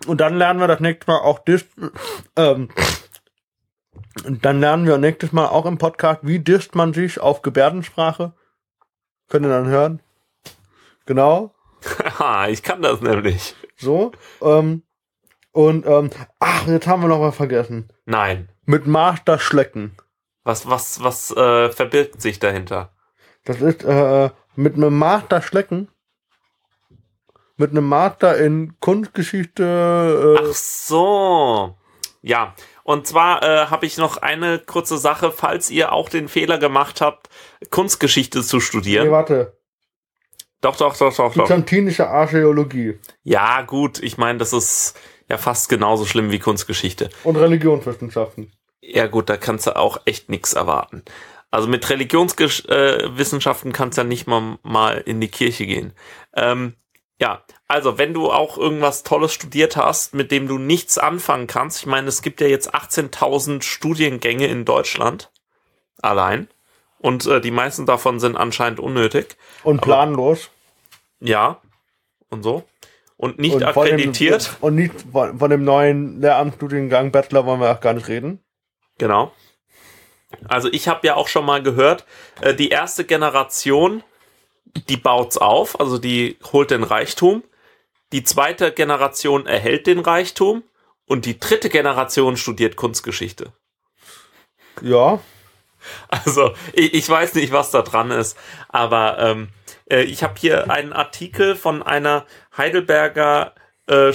und dann lernen wir das nächste Mal auch Dis ähm, und dann lernen wir nächstes Mal auch im Podcast, wie disst man sich auf Gebärdensprache. Könnt ihr dann hören. Genau. Haha, ich kann das nämlich. So. Ähm, und ähm, ach, jetzt haben wir noch was vergessen. Nein. Mit Master Schlecken. Was, was, was äh, verbirgt sich dahinter? Das ist äh, mit einem Master Schlecken. Mit einem Master in Kunstgeschichte. Äh, Ach so. Ja. Und zwar äh, habe ich noch eine kurze Sache, falls ihr auch den Fehler gemacht habt, Kunstgeschichte zu studieren. nee, warte. Doch, doch, doch, doch, doch. Byzantinische Archäologie Ja, gut. Ich meine, das ist ja fast genauso schlimm wie Kunstgeschichte. und Religionswissenschaften. Ja gut, da kannst du auch echt nichts erwarten. Also mit Religionswissenschaften äh, kannst du ja nicht mal, mal in die Kirche gehen. Ähm, ja, also wenn du auch irgendwas Tolles studiert hast, mit dem du nichts anfangen kannst, ich meine, es gibt ja jetzt 18.000 Studiengänge in Deutschland allein und äh, die meisten davon sind anscheinend unnötig. Und planlos. Ja, und so. Und nicht und akkreditiert. Dem, und nicht von, von dem neuen Lehramtsstudiengang Bachelor wollen wir auch gar nicht reden. Genau. Also ich habe ja auch schon mal gehört, äh, die erste Generation, die baut's auf, also die holt den Reichtum. Die zweite Generation erhält den Reichtum und die dritte Generation studiert Kunstgeschichte. Ja. Also ich, ich weiß nicht, was da dran ist, aber ähm, äh, ich habe hier einen Artikel von einer Heidelberger äh,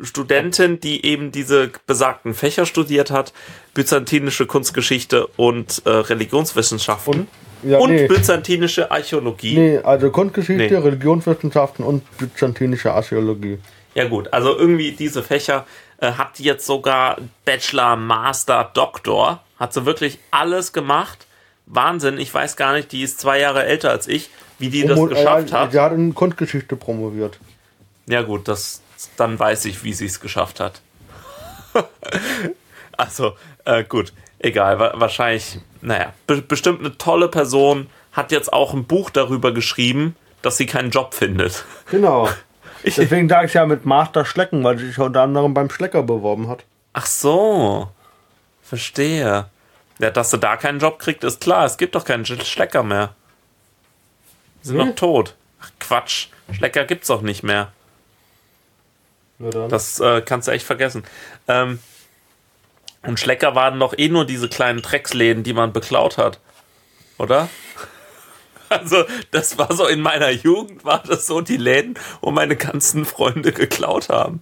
Studentin, die eben diese besagten Fächer studiert hat, byzantinische Kunstgeschichte und äh, Religionswissenschaften Und? Ja, und nee. byzantinische Archäologie. Nee, also Kunstgeschichte, Nee. Religionswissenschaften und byzantinische Archäologie. Ja gut, also irgendwie diese Fächer äh, hat die jetzt sogar Bachelor, Master, Doktor, hat sie wirklich alles gemacht. Wahnsinn, ich weiß gar nicht, die ist zwei Jahre älter als ich, wie die das Und, geschafft äh, hat. Sie hat in Kunstgeschichte promoviert. Ja gut, das dann weiß ich, wie sie es geschafft hat. also äh, gut, egal, wa wahrscheinlich, naja, be bestimmt eine tolle Person hat jetzt auch ein Buch darüber geschrieben, dass sie keinen Job findet. Genau. Deswegen sage ich ja mit Master Schlecken, weil sie sich unter anderem beim Schlecker beworben hat. Ach so, verstehe. Ja, dass sie da keinen Job kriegt, ist klar. Es gibt doch keinen Sch- Schlecker mehr. Sie sind Nee. doch tot. Ach Quatsch, Schlecker gibt's doch nicht mehr. Dann. Das äh, kannst du echt vergessen. Ähm, und Schlecker waren doch eh nur diese kleinen Drecksläden, die man beklaut hat. Oder? Also, das war so in meiner Jugend, war das so die Läden, wo meine ganzen Freunde geklaut haben.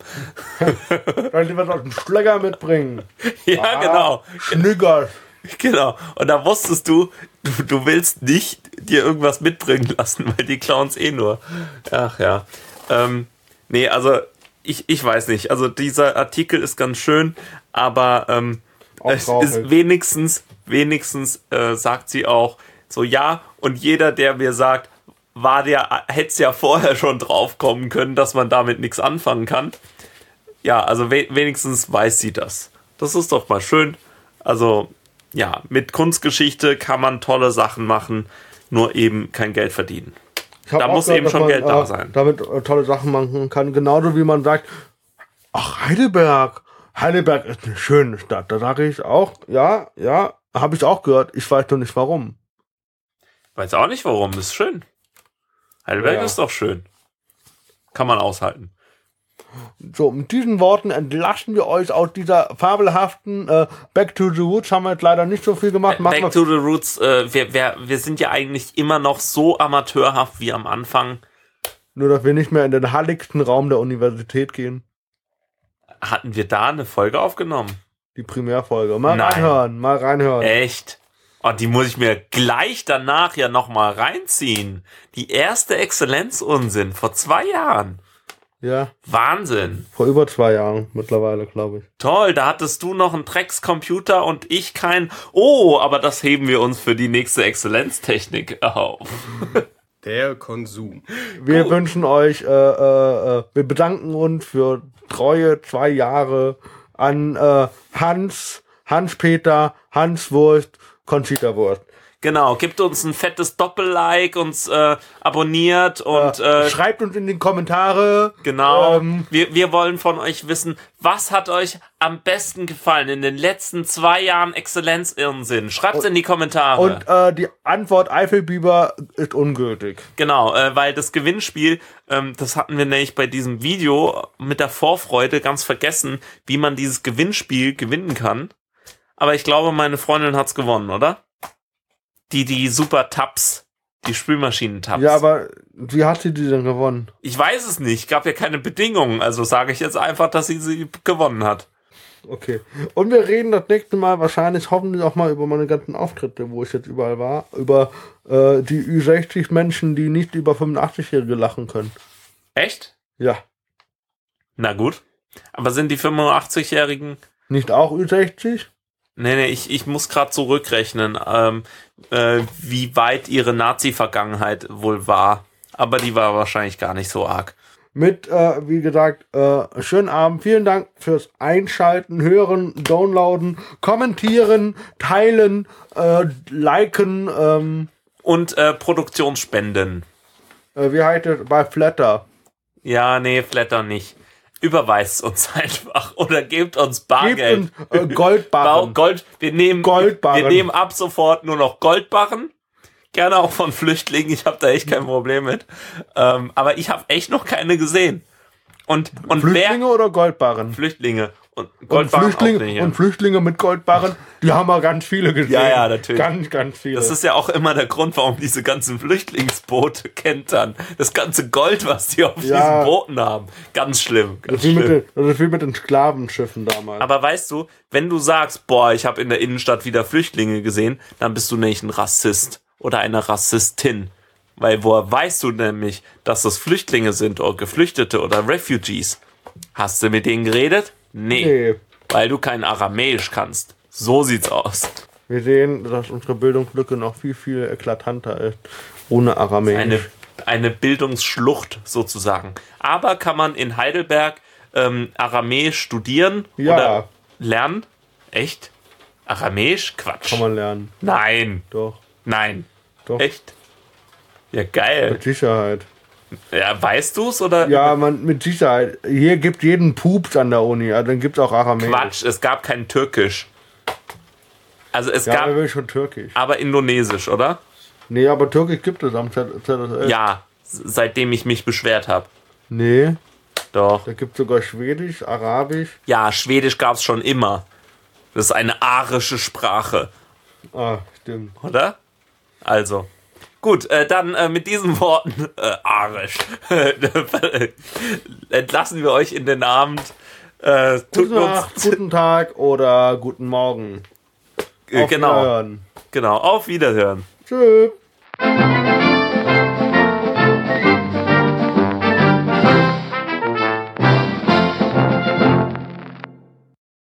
Ich was aus dem Schläger mitbringen? Ja, Ah, genau. Schnickers. Genau. Und da wusstest du, du, du willst nicht dir irgendwas mitbringen lassen, weil die Clowns eh nur. Ach ja. Ähm, nee, also ich, ich weiß nicht. Also dieser Artikel ist ganz schön, aber ähm, es ist wenigstens, wenigstens äh, sagt sie auch so, ja, und jeder, der mir sagt, war der, hätte es ja vorher schon drauf kommen können, dass man damit nichts anfangen kann. Ja, also we wenigstens weiß sie das. Das ist doch mal schön. Also, ja, mit Kunstgeschichte kann man tolle Sachen machen, nur eben kein Geld verdienen. Da muss gehört, eben schon man, Geld da äh, sein. Damit äh, tolle Sachen machen kann. Genauso wie man sagt, ach, Heidelberg. Heidelberg ist eine schöne Stadt. Da sage ich auch, ja, ja, habe ich auch gehört. Ich weiß nur nicht warum. Weiß auch nicht warum, ist schön. Heidelberg Ja. ist doch schön. Kann man aushalten. So, mit diesen Worten entlassen wir euch aus dieser fabelhaften äh, Back to the Woods. Haben wir jetzt leider nicht so viel gemacht. Machen Back to the Roots, äh, wir, wir, wir sind ja eigentlich immer noch so amateurhaft wie am Anfang. nur, dass wir nicht mehr in den halligsten Raum der Universität gehen. Hatten wir da eine Folge aufgenommen? Die Primärfolge. Mal Nein. reinhören, mal reinhören. Echt? Und die muss ich mir gleich danach ja nochmal reinziehen. Die erste Exzellenzunsinn vor zwei Jahren. Ja, Wahnsinn. vor über zwei Jahren mittlerweile, glaube ich. Toll, da hattest du noch einen Dreckscomputer und ich kein. Oh, aber das heben wir uns für die nächste Exzellenztechnik auf. Der Konsum. Wir wünschen euch, äh, äh, äh, wir bedanken uns für treue zwei Jahre an äh, Hans, Hans-Peter, Hans-Wurst, Conchita-Wurst. Genau, gibt uns ein fettes Doppel-Like, uns äh, abonniert und äh, Schreibt uns in die Kommentare. Genau. Ähm, wir, wir wollen von euch wissen, was hat euch am besten gefallen in den letzten zwei Jahren Exzellenz-Irrsinn? Schreibt's in die Kommentare. und äh, die Antwort Eifelbiber ist ungültig. genau, äh, weil das Gewinnspiel, ähm, das hatten wir nämlich bei diesem Video mit der Vorfreude ganz vergessen, wie man dieses Gewinnspiel gewinnen kann. Aber ich glaube, meine Freundin hat's gewonnen, oder? Die, die super Tabs, die Spülmaschinen-Tabs. Ja, aber wie hat sie die denn gewonnen? Ich weiß es nicht, gab ja keine Bedingungen, also sage ich jetzt einfach, dass sie sie gewonnen hat. Okay. Und wir reden das nächste Mal wahrscheinlich hoffentlich auch mal über meine ganzen Auftritte, wo ich jetzt überall war. Über äh, die Ü60 Menschen, die nicht über 85-Jährige lachen können. Echt? Ja. Na gut. Aber sind die 85-Jährigen. Nicht auch Ü60? Nee, nee, ich, ich muss gerade zurückrechnen, ähm, äh, wie weit ihre Nazi-Vergangenheit wohl war. Aber die war wahrscheinlich gar nicht so arg. Mit, äh, wie gesagt, äh, schönen Abend. Vielen Dank fürs Einschalten, Hören, Downloaden, Kommentieren, Teilen, äh, Liken. Ähm, Und äh, Produktionsspenden. äh, wie heißt es bei Flatter? Ja, nee, Flatter nicht. Überweist uns einfach oder gebt uns Gebt Bargeld. uns äh, Goldbarren. Gold, wir nehmen, Goldbarren. wir nehmen ab sofort nur noch Goldbarren. Gerne auch von Flüchtlingen. Ich habe da echt kein Problem mit. Ähm, aber ich habe echt noch keine gesehen. Und, und Flüchtlinge wer oder Goldbarren? Flüchtlinge und Und Goldbarren auch Flüchtlinge, und Flüchtlinge mit Goldbarren, die haben wir ganz viele gesehen. Ja, ja, natürlich. Ganz, ganz viele. Das ist ja auch immer der Grund, warum diese ganzen Flüchtlingsboote kentern. Das ganze Gold, was die auf Ja. diesen Booten haben. Ganz schlimm. Ganz das, ist schlimm. den, das ist wie mit den Sklavenschiffen damals. Aber weißt du, wenn du sagst, boah, ich habe in der Innenstadt wieder Flüchtlinge gesehen, dann bist du nämlich ein Rassist oder eine Rassistin. Weil woher weißt du nämlich, dass das Flüchtlinge sind oder Geflüchtete oder Refugees? Hast du mit denen geredet? Nee. nee, Weil du kein Aramäisch kannst. So sieht's aus. wir sehen, dass unsere Bildungslücke noch viel, viel eklatanter ist. Ohne Aramäisch. Eine, eine Bildungsschlucht sozusagen. Aber kann man in Heidelberg ähm, Aramäisch studieren Ja. oder lernen? Echt? Aramäisch? Quatsch. Kann man lernen. Nein. Doch, Nein. doch. Echt? Ja, geil. Mit Sicherheit. Ja, weißt du's oder? Ja, man, mit Sicherheit. Hier gibt jeden Pups an der Uni. Also dann gibt es auch Aramäisch. Quatsch, es gab kein Türkisch. Also es Ja, gab aber schon Türkisch. aber Indonesisch, oder? Nee, aber Türkisch gibt es am ZSL. Ja, seitdem ich mich beschwert habe. Nee. Doch. Da gibt sogar Schwedisch, Arabisch. Ja, Schwedisch gab's schon immer. Das ist eine arische Sprache, Ah, stimmt. oder? Also. Gut, äh, dann äh, mit diesen Worten, äh, arisch, entlassen wir euch in den Abend. Äh, tut Gute Nacht, uns, guten Tag oder guten Morgen. äh, Auf genau, Wiederhören. genau, auf Wiederhören. Tschüss.